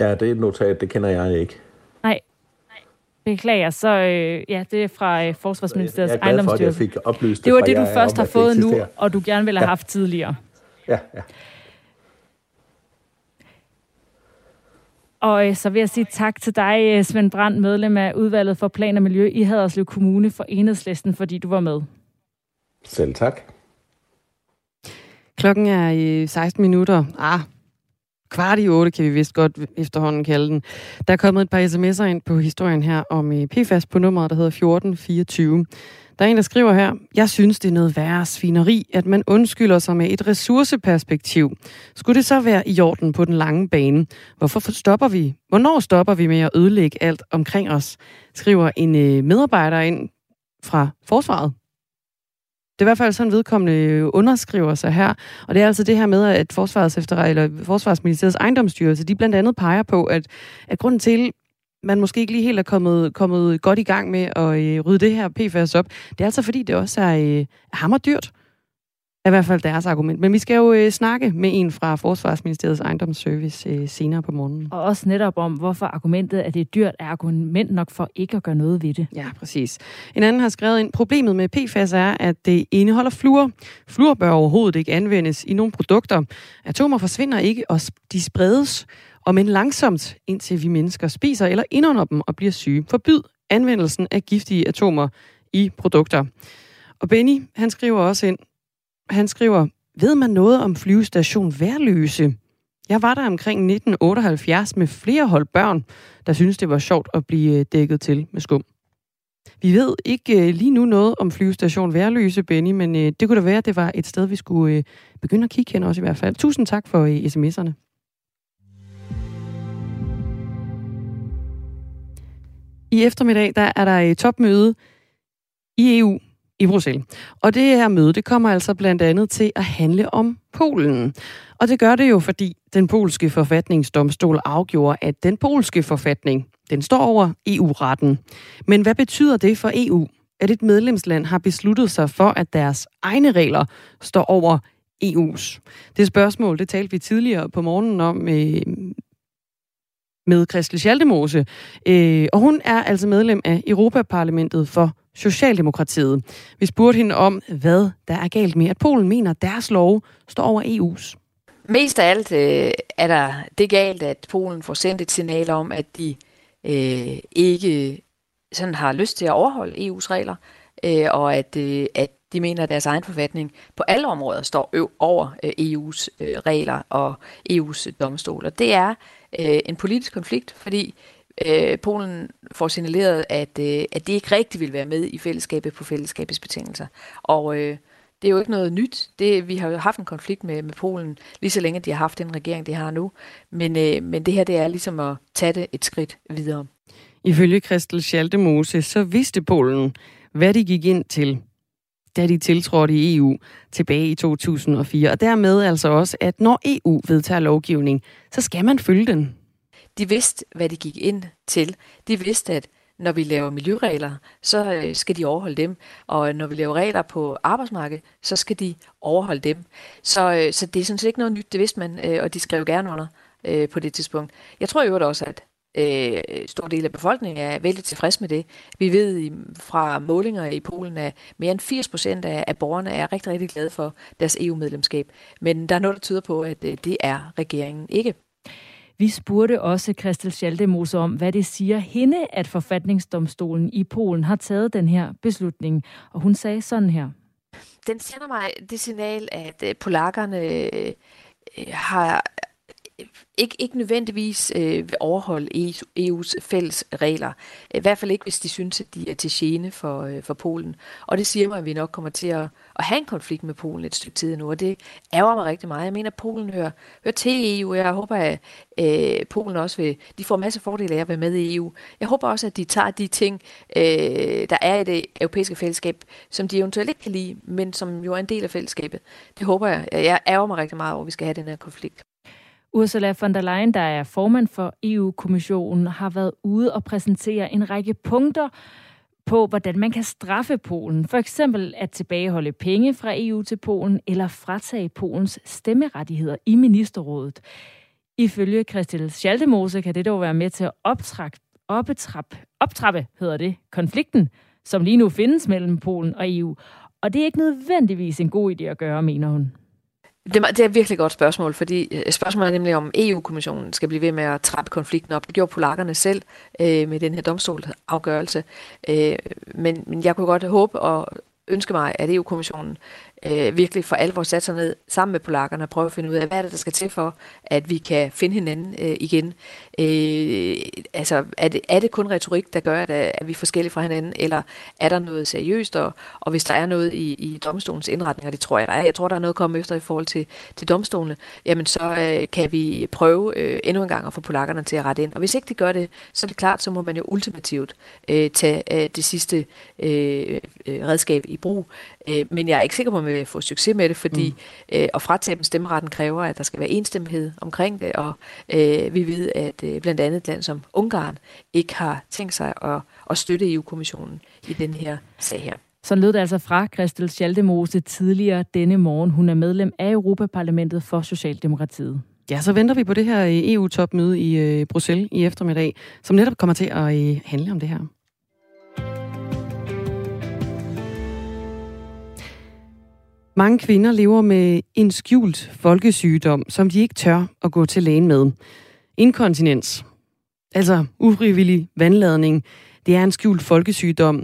Ja, det er et notat, det kender jeg ikke. Nej, Beklager, så øh, ja, det er fra øh, Forsvarsministeriets jeg er glad for, at jeg fik oplyst det Det var det, du først har fået nu, og du gerne ville have ja. haft tidligere. Ja, ja. Og øh, så vil jeg sige tak til dig, øh, Svend Brandt, medlem af udvalget for plan og miljø i Haderslev Kommune for Enhedslisten, fordi du var med. Selv tak. Klokken er 16 minutter. Ah, kvart i otte, kan vi vist godt efterhånden kalde den. Der er kommet et par sms'er ind på historien her om øh, PFAS på nummeret, der hedder 1424. Der er en, der skriver her, jeg synes, det er noget værre svineri, at man undskylder sig med et ressourceperspektiv. Skulle det så være i orden på den lange bane? Hvorfor stopper vi? Hvornår stopper vi med at ødelægge alt omkring os? Skriver en øh, medarbejder ind fra forsvaret. Det er i hvert fald sådan, vedkommende øh, underskriver sig her. Og det er altså det her med, at Forsvarets efter, eller Forsvarsministeriets ejendomsstyrelse, de blandt andet peger på, at, at grunden til, man måske ikke lige helt er kommet, kommet godt i gang med at øh, rydde det her PFAS op, det er altså fordi, det også er øh, hammerdyrt er i hvert fald deres argument. Men vi skal jo øh, snakke med en fra Forsvarsministeriets ejendomsservice øh, senere på morgenen. Og også netop om, hvorfor argumentet, at det er dyrt, er argument nok for ikke at gøre noget ved det. Ja, præcis. En anden har skrevet ind, problemet med PFAS er, at det indeholder fluor. Fluor bør overhovedet ikke anvendes i nogle produkter. Atomer forsvinder ikke, og de spredes, og men langsomt, indtil vi mennesker spiser eller indånder dem og bliver syge. Forbyd anvendelsen af giftige atomer i produkter. Og Benny, han skriver også ind, han skriver, ved man noget om flyvestation Værløse? Jeg var der omkring 1978 med flere hold børn, der synes det var sjovt at blive øh, dækket til med skum. Vi ved ikke øh, lige nu noget om flyvestation Værløse, Benny, men øh, det kunne da være, at det var et sted, vi skulle begynde at kigge hen også i hvert fald. Tusind tak for sms'erne. I eftermiddag der er der et topmøde i EU i Bruxelles. Og det her møde, det kommer altså blandt andet til at handle om Polen. Og det gør det jo, fordi den polske forfatningsdomstol afgjorde, at den polske forfatning, den står over EU-retten. Men hvad betyder det for EU, at et medlemsland har besluttet sig for, at deres egne regler står over EU's? Det spørgsmål, det talte vi tidligere på morgenen om med, med Christel Schaldemose. Øh, og hun er altså medlem af Europaparlamentet for Socialdemokratiet. Vi spurgte hende om, hvad der er galt med, at Polen mener, at deres lov står over EU's. Mest af alt øh, er der det galt, at Polen får sendt et signal om, at de øh, ikke sådan har lyst til at overholde EU's regler, øh, og at, øh, at de mener, at deres egen forfatning på alle områder står ø- over øh, EU's øh, regler og EU's domstol. Og det er øh, en politisk konflikt, fordi øh, Polen får signaleret, at, øh, at det ikke rigtig vil være med i fællesskabet på fællesskabets betingelser. Og øh, det er jo ikke noget nyt. Det, vi har jo haft en konflikt med, med Polen, lige så længe de har haft den regering, de har nu. Men, øh, men det her, det er ligesom at tage det et skridt videre. Ifølge Christel Schaldemose, så vidste Polen, hvad de gik ind til, da de tiltrådte i EU tilbage i 2004. Og dermed altså også, at når EU vedtager lovgivning, så skal man følge den. De vidste, hvad de gik ind til. De vidste, at når vi laver miljøregler, så øh, skal de overholde dem. Og øh, når vi laver regler på arbejdsmarkedet, så skal de overholde dem. Så, øh, så det er sådan set ikke noget nyt, det vidste man, og de skrev gerne under på det tidspunkt. Jeg tror jo også, at øh, stor del af befolkningen er vældig tilfreds med det. Vi ved fra målinger i Polen, at mere end 80 procent af, af borgerne er rigtig, rigtig glade for deres EU-medlemskab. Men der er noget, der tyder på, at det er regeringen ikke. Vi spurgte også Christel Schaldemose om, hvad det siger hende, at forfatningsdomstolen i Polen har taget den her beslutning. Og hun sagde sådan her. Den sender mig det signal, at øh, polakkerne øh, har ikke, ikke nødvendigvis øh, vil overholde EU's e fælles regler. I hvert fald ikke, hvis de synes, at de er til gene for, øh, for Polen. Og det siger mig, at vi nok kommer til at, at have en konflikt med Polen et stykke tid nu, og det ærger mig rigtig meget. Jeg mener, at Polen hører, hører til EU, jeg håber, at øh, Polen også vil... De får masser af fordele af at være med i EU. Jeg håber også, at de tager de ting, øh, der er i det europæiske fællesskab, som de eventuelt ikke kan lide, men som jo er en del af fællesskabet. Det håber jeg. Jeg ærger mig rigtig meget over, at vi skal have den her konflikt. Ursula von der Leyen, der er formand for EU-kommissionen, har været ude og præsentere en række punkter på, hvordan man kan straffe Polen. For eksempel at tilbageholde penge fra EU til Polen, eller fratage Polens stemmerettigheder i ministerrådet. Ifølge Christel Schaldemose kan det dog være med til at optrappe, optrappe, optrappe hedder det, konflikten, som lige nu findes mellem Polen og EU. Og det er ikke nødvendigvis en god idé at gøre, mener hun. Det, det er et virkelig godt spørgsmål, fordi øh, spørgsmålet er nemlig, om EU-kommissionen skal blive ved med at trappe konflikten op. Det gjorde polakkerne selv øh, med den her domstolsafgørelse. Øh, men, men jeg kunne godt håbe og ønske mig, at EU-kommissionen øh, virkelig for alvor sat sig ned sammen med polakkerne og prøve at finde ud af, hvad er det, der skal til for, at vi kan finde hinanden øh, igen. Øh, altså, er det, er det kun retorik, der gør, at, at vi er forskellige fra hinanden, eller er der noget seriøst, og, og hvis der er noget i, i domstolens indretninger, det tror jeg, der er. Jeg tror, der er noget at komme efter i forhold til, til domstolene, jamen så øh, kan vi prøve øh, endnu en gang at få polakkerne til at rette ind. Og hvis ikke de gør det, så er det klart, så må man jo ultimativt øh, tage øh, det sidste øh, øh, redskab i brug. Øh, men jeg er ikke sikker på, at man vil få succes med det, fordi mm. øh, at fratage dem stemmeretten kræver, at der skal være enstemmighed omkring det, og øh, vi ved, at øh, blandt andet et land som Ungarn ikke har tænkt sig at, at støtte EU-kommissionen i den her sag her. Så lød det altså fra Christel Schaldemose tidligere denne morgen. Hun er medlem af Europaparlamentet for Socialdemokratiet. Ja, så venter vi på det her EU-topmøde i øh, Bruxelles i eftermiddag, som netop kommer til at øh, handle om det her. Mange kvinder lever med en skjult folkesygdom, som de ikke tør at gå til lægen med. Inkontinens, altså ufrivillig vandladning, det er en skjult folkesygdom,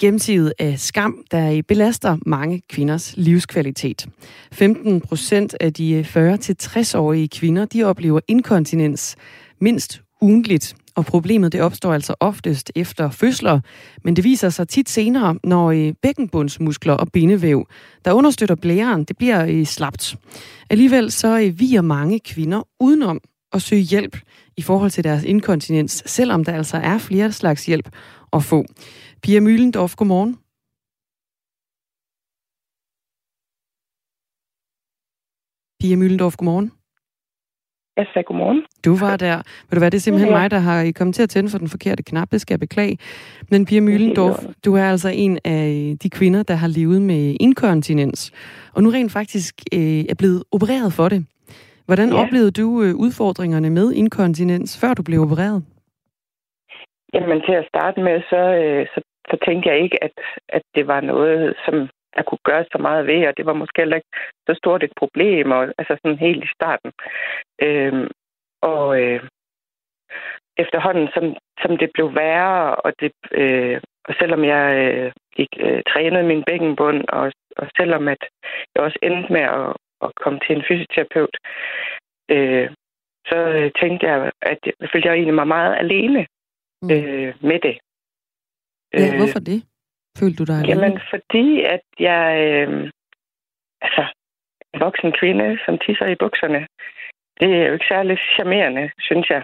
gennemsiget af skam, der belaster mange kvinders livskvalitet. 15 procent af de 40-60-årige kvinder, de oplever inkontinens mindst ugentligt. Og problemet det opstår altså oftest efter fødsler, men det viser sig tit senere, når øh, bækkenbundsmuskler og bindevæv, der understøtter blæren, det bliver øh, slapt. Alligevel så øh, viger mange kvinder udenom at søge hjælp i forhold til deres inkontinens, selvom der altså er flere slags hjælp at få. Pia Mylendorf, godmorgen. Pia Mylendorf, godmorgen. Jeg sagde godmorgen. Du var der. Vil du være, det er simpelthen ja. mig, der har kommet til at tænde for den forkerte knap. Det skal jeg beklage. Men Pia Mühlendorf, du er altså en af de kvinder, der har levet med inkontinens. Og nu rent faktisk øh, er blevet opereret for det. Hvordan ja. oplevede du øh, udfordringerne med inkontinens, før du blev opereret? Jamen til at starte med, så, øh, så, så tænkte jeg ikke, at, at det var noget, som der kunne gøres så meget ved, og det var måske heller ikke så stort et problem, og, altså sådan helt i starten. Øhm, og øh, efterhånden, som, som det blev værre, og, det, øh, og selvom jeg øh, gik, øh, trænede min bækkenbund, og, og selvom at jeg også endte med at, at komme til en fysioterapeut, øh, så øh, tænkte jeg, at jeg følte jeg egentlig mig meget alene mm. øh, med det. Ja, øh, hvorfor det? Følte du dig alene? Jamen, fordi at jeg... Øh, altså, en voksen kvinde, som tisser i bukserne, det er jo ikke særlig charmerende, synes jeg.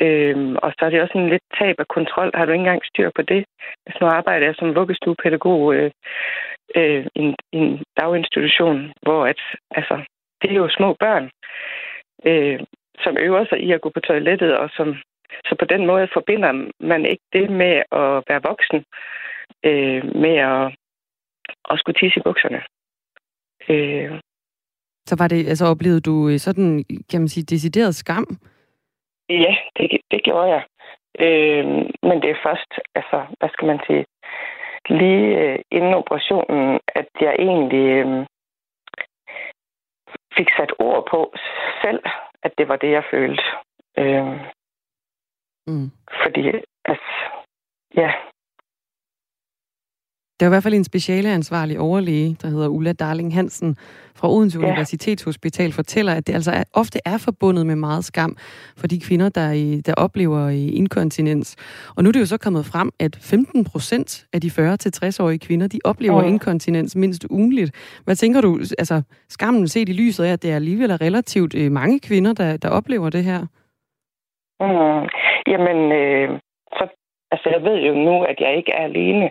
Øhm, og så er det også en lidt tab af kontrol. Har du ikke engang styr på det? Altså, nu arbejder jeg som vuggestuepædagog øh, øh, i, en, i en daginstitution, hvor at, altså, det er jo små børn, øh, som øver sig i at gå på toilettet, og som så på den måde forbinder man ikke det med at være voksen øh, med at, at skulle tisse i bukserne. Øh. Så var det, altså oplevede du øh, sådan, kan man sige, decideret skam? Ja, det, det gjorde jeg. Øh, men det er først, altså, hvad skal man sige, lige øh, inden operationen, at jeg egentlig øh, fik sat ord på selv, at det var det, jeg følte. Øh, mm. Fordi, altså, ja, der er i hvert fald en specialeansvarlig overlæge, der hedder Ulla Darling Hansen fra Odense ja. Universitetshospital, fortæller, at det altså er, ofte er forbundet med meget skam for de kvinder, der, der oplever inkontinens. Og nu er det jo så kommet frem, at 15 procent af de 40-60-årige kvinder, de oplever ja. inkontinens mindst ugenligt. Hvad tænker du, altså skammen set i lyset af, at det er alligevel relativt øh, mange kvinder, der, der oplever det her? Mm. Jamen, øh, så, altså jeg ved jo nu, at jeg ikke er alene.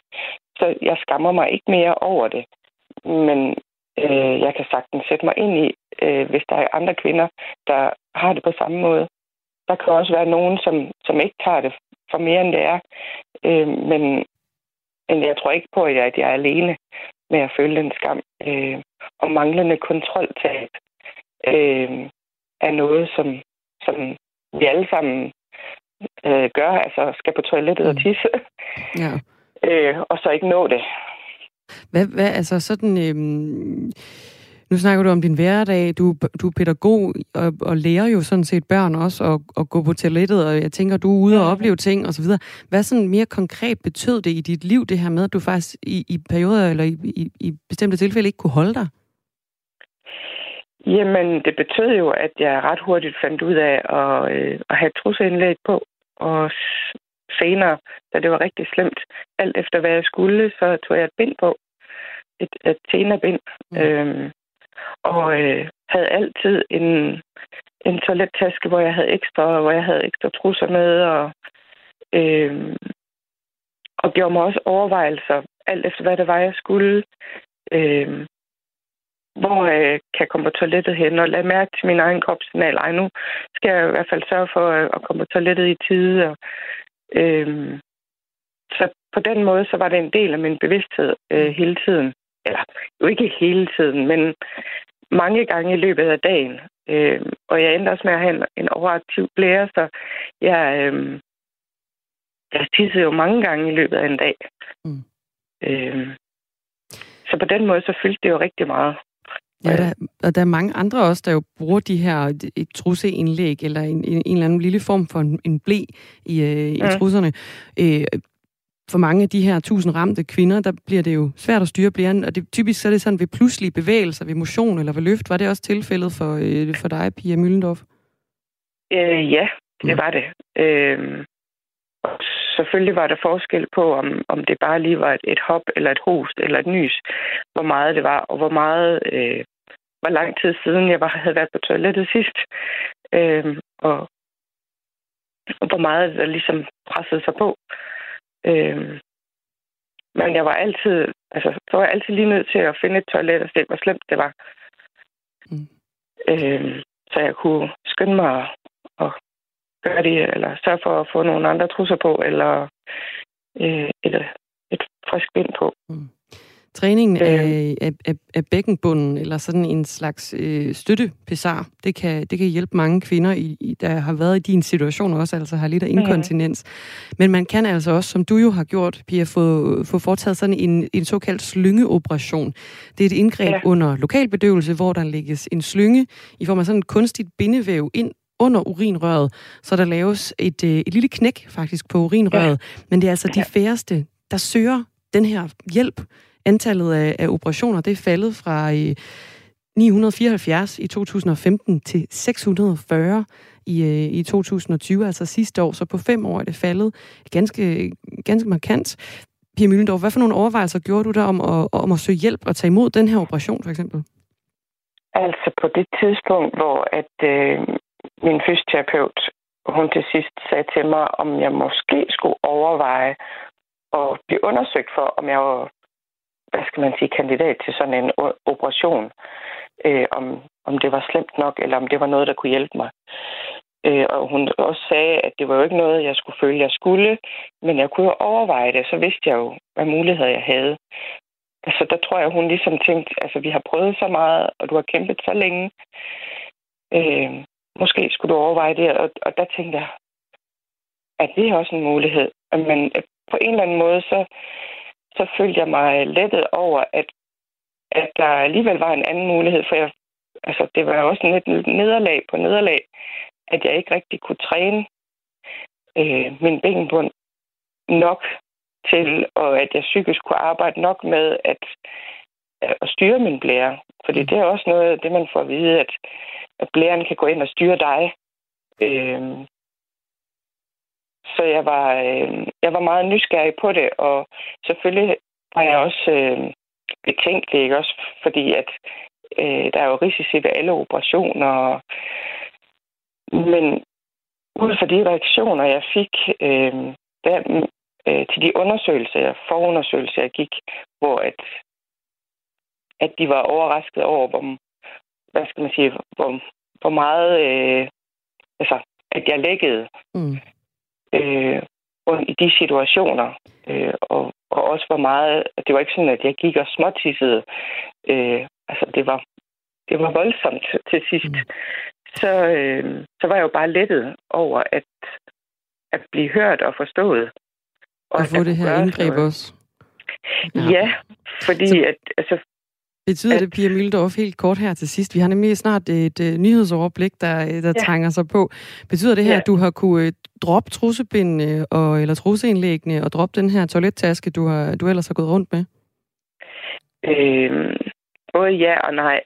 Så jeg skammer mig ikke mere over det. Men øh, jeg kan sagtens sætte mig ind i, øh, hvis der er andre kvinder, der har det på samme måde. Der kan også være nogen, som, som ikke tager det for mere, end det er. Øh, men, men jeg tror ikke på, at jeg, at jeg er alene med at føle den skam. Øh, og manglende kontroltab øh, er noget, som, som vi alle sammen øh, gør, altså skal på toilettet og tisse. Ja øh, og så ikke nå det. Hvad, hvad altså sådan... Øhm Nu snakker du om din hverdag. Du, du er pædagog og, og lærer jo sådan set børn også at, at gå på toilettet, og jeg tænker, du er ude og opleve ting osv. Hvad sådan mere konkret betød det i dit liv, det her med, at du faktisk i, i perioder eller i, i, i bestemte tilfælde ikke kunne holde dig? Jamen, det betød jo, at jeg ret hurtigt fandt ud af at, øh, at have trusindlæg på. Og senere, da det var rigtig slemt, alt efter hvad jeg skulle, så tog jeg et bind på. Et, et tenabind. Mm. Øhm, og øh, havde altid en, en toilettaske, hvor jeg havde ekstra, hvor jeg havde ekstra trusser med, og, øh, og gjorde mig også overvejelser, alt efter hvad det var, jeg skulle. Øh, hvor jeg øh, kan komme på toilettet hen, og lade mærke til min egen kropssignal. Ej, nu skal jeg i hvert fald sørge for at komme på toilettet i tide. Og, øh, så på den måde, så var det en del af min bevidsthed øh, hele tiden. Eller jo ikke hele tiden, men mange gange i løbet af dagen. Øh, og jeg endte også med at have en, en overaktiv blære, så jeg, øh, jeg tissede jo mange gange i løbet af en dag. Mm. Øh, så på den måde, så fyldte det jo rigtig meget. Ja, der, og der er mange andre også, der jo bruger de her et trusseindlæg, eller en, en, en eller anden lille form for en, en blæ i, øh, i mm. trusserne. Øh, for mange af de her tusind ramte kvinder, der bliver det jo svært at styre blæren, og det, typisk så er det sådan ved pludselige bevægelser, ved motion eller ved løft. Var det også tilfældet for, øh, for dig, Pia Müllendorf? Øh, ja, det var det. Øh, selvfølgelig var der forskel på, om, om det bare lige var et, et hop, eller et host, eller et nys, hvor meget det var, og hvor meget, øh, hvor lang tid siden jeg var, havde været på toilettet sidst, øh, og, og hvor meget der ligesom pressede sig på. Øh, men jeg var altid, altså, så var jeg altid lige nødt til at finde et toilet og se, hvor slemt det var. Mm. Øh, så jeg kunne skynde mig at gøre det, eller sørge for at få nogle andre trusser på, eller øh, et, et frisk bind på. Mm. Træningen øh. af, af, af, bækkenbunden, eller sådan en slags øh, støttepesar, det kan, det kan hjælpe mange kvinder, i, i, der har været i din situation også, altså har lidt af inkontinens. Mm. Men man kan altså også, som du jo har gjort, Pia, få, få foretaget sådan en, en såkaldt slyngeoperation. Det er et indgreb ja. under lokalbedøvelse, hvor der lægges en slynge i form af sådan et kunstigt bindevæv ind under urinrøret, så der laves et, øh, et lille knæk faktisk på urinrøret. Ja. Men det er altså de færreste, der søger den her hjælp. Antallet af, af operationer, det er faldet fra øh, 974 i 2015 til 640 i, øh, i 2020, altså sidste år. Så på fem år er det faldet ganske, ganske markant. Pia Müllendorf, hvad for nogle overvejelser gjorde du der om at, om at søge hjælp og tage imod den her operation, for eksempel? Altså på det tidspunkt, hvor at øh, min fysioterapeut, hun til sidst sagde til mig, om jeg måske skulle overveje at blive undersøgt for, om jeg var, hvad skal man sige, kandidat til sådan en operation. Øh, om, om det var slemt nok, eller om det var noget, der kunne hjælpe mig. Øh, og hun også sagde, at det var jo ikke noget, jeg skulle føle, jeg skulle, men jeg kunne jo overveje det, så vidste jeg jo, hvad muligheder jeg havde. Altså, der tror jeg, hun ligesom tænkte, altså, vi har prøvet så meget, og du har kæmpet så længe. Øh, måske skulle du overveje det. Og, og der tænkte jeg, at det er også en mulighed. Men øh, på en eller anden måde, så, så følte jeg mig lettet over, at, at der alligevel var en anden mulighed, for jeg, altså, det var også et nederlag på nederlag, at jeg ikke rigtig kunne træne øh, min benbund nok til, og at jeg psykisk kunne arbejde nok med at, at styre min blære. Fordi det er også noget af det, man får at vide, at at blæren kan gå ind og styre dig. Øh, så jeg var, øh, jeg var meget nysgerrig på det, og selvfølgelig var jeg også øh, betænkelig, ikke? også fordi at øh, der er jo risici ved alle operationer. Men ud fra de reaktioner, jeg fik øh, der, øh, til de undersøgelser, forundersøgelser, jeg gik, hvor at, at de var overrasket over, hvor, hvad skal man sige, hvor, hvor meget, øh, altså, at jeg lækkede mm. øh, i de situationer. Øh, og, og også hvor meget, det var ikke sådan, at jeg gik og småtissede. Øh, altså, det var, det var voldsomt til sidst. Mm. Så, øh, så var jeg jo bare lettet over at, at blive hørt og forstået. Og, og få det her indgreb også. Ja, ja fordi så... at, altså, Betyder at, det, Pia Mildorf, helt kort her til sidst? Vi har nemlig snart et uh, nyhedsoverblik, der, der ja. trænger sig på. Betyder det her, ja. at du har kunne uh, droppe trussebindene og, eller trusseindlæggene og droppe den her toilettaske, du, har, du ellers har gået rundt med? Øh, både ja og nej.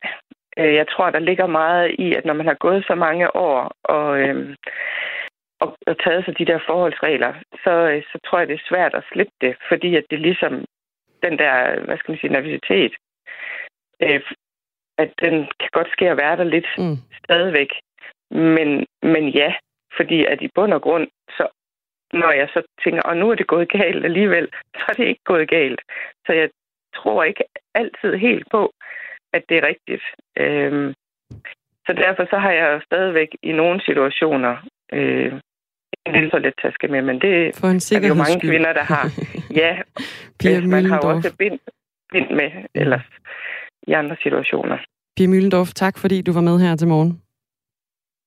Øh, jeg tror, der ligger meget i, at når man har gået så mange år og, øh, og, og taget sig de der forholdsregler, så, øh, så tror jeg, det er svært at slippe det, fordi at det ligesom den der, hvad skal man sige, nervositet, øh, at den kan godt ske at være der lidt mm. stadigvæk. Men, men ja, fordi at i bund og grund, så når jeg så tænker, og nu er det gået galt alligevel, så er det ikke gået galt. Så jeg tror ikke altid helt på, at det er rigtigt. Øhm, så derfor så har jeg stadigvæk i nogle situationer øh, en lille toilettaske med, men det For en er jo mange kvinder, der har. Ja, Pia man har jo også bind, bind med ellers i andre situationer. Pia Mühlendorf, tak fordi du var med her til morgen.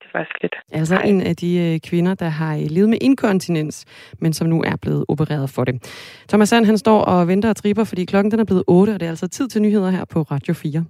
Det var lidt. Altså Hej. en af de øh, kvinder, der har øh, levet med inkontinens, men som nu er blevet opereret for det. Thomas Sand, han står og venter og tripper, fordi klokken den er blevet 8, og det er altså tid til nyheder her på Radio 4.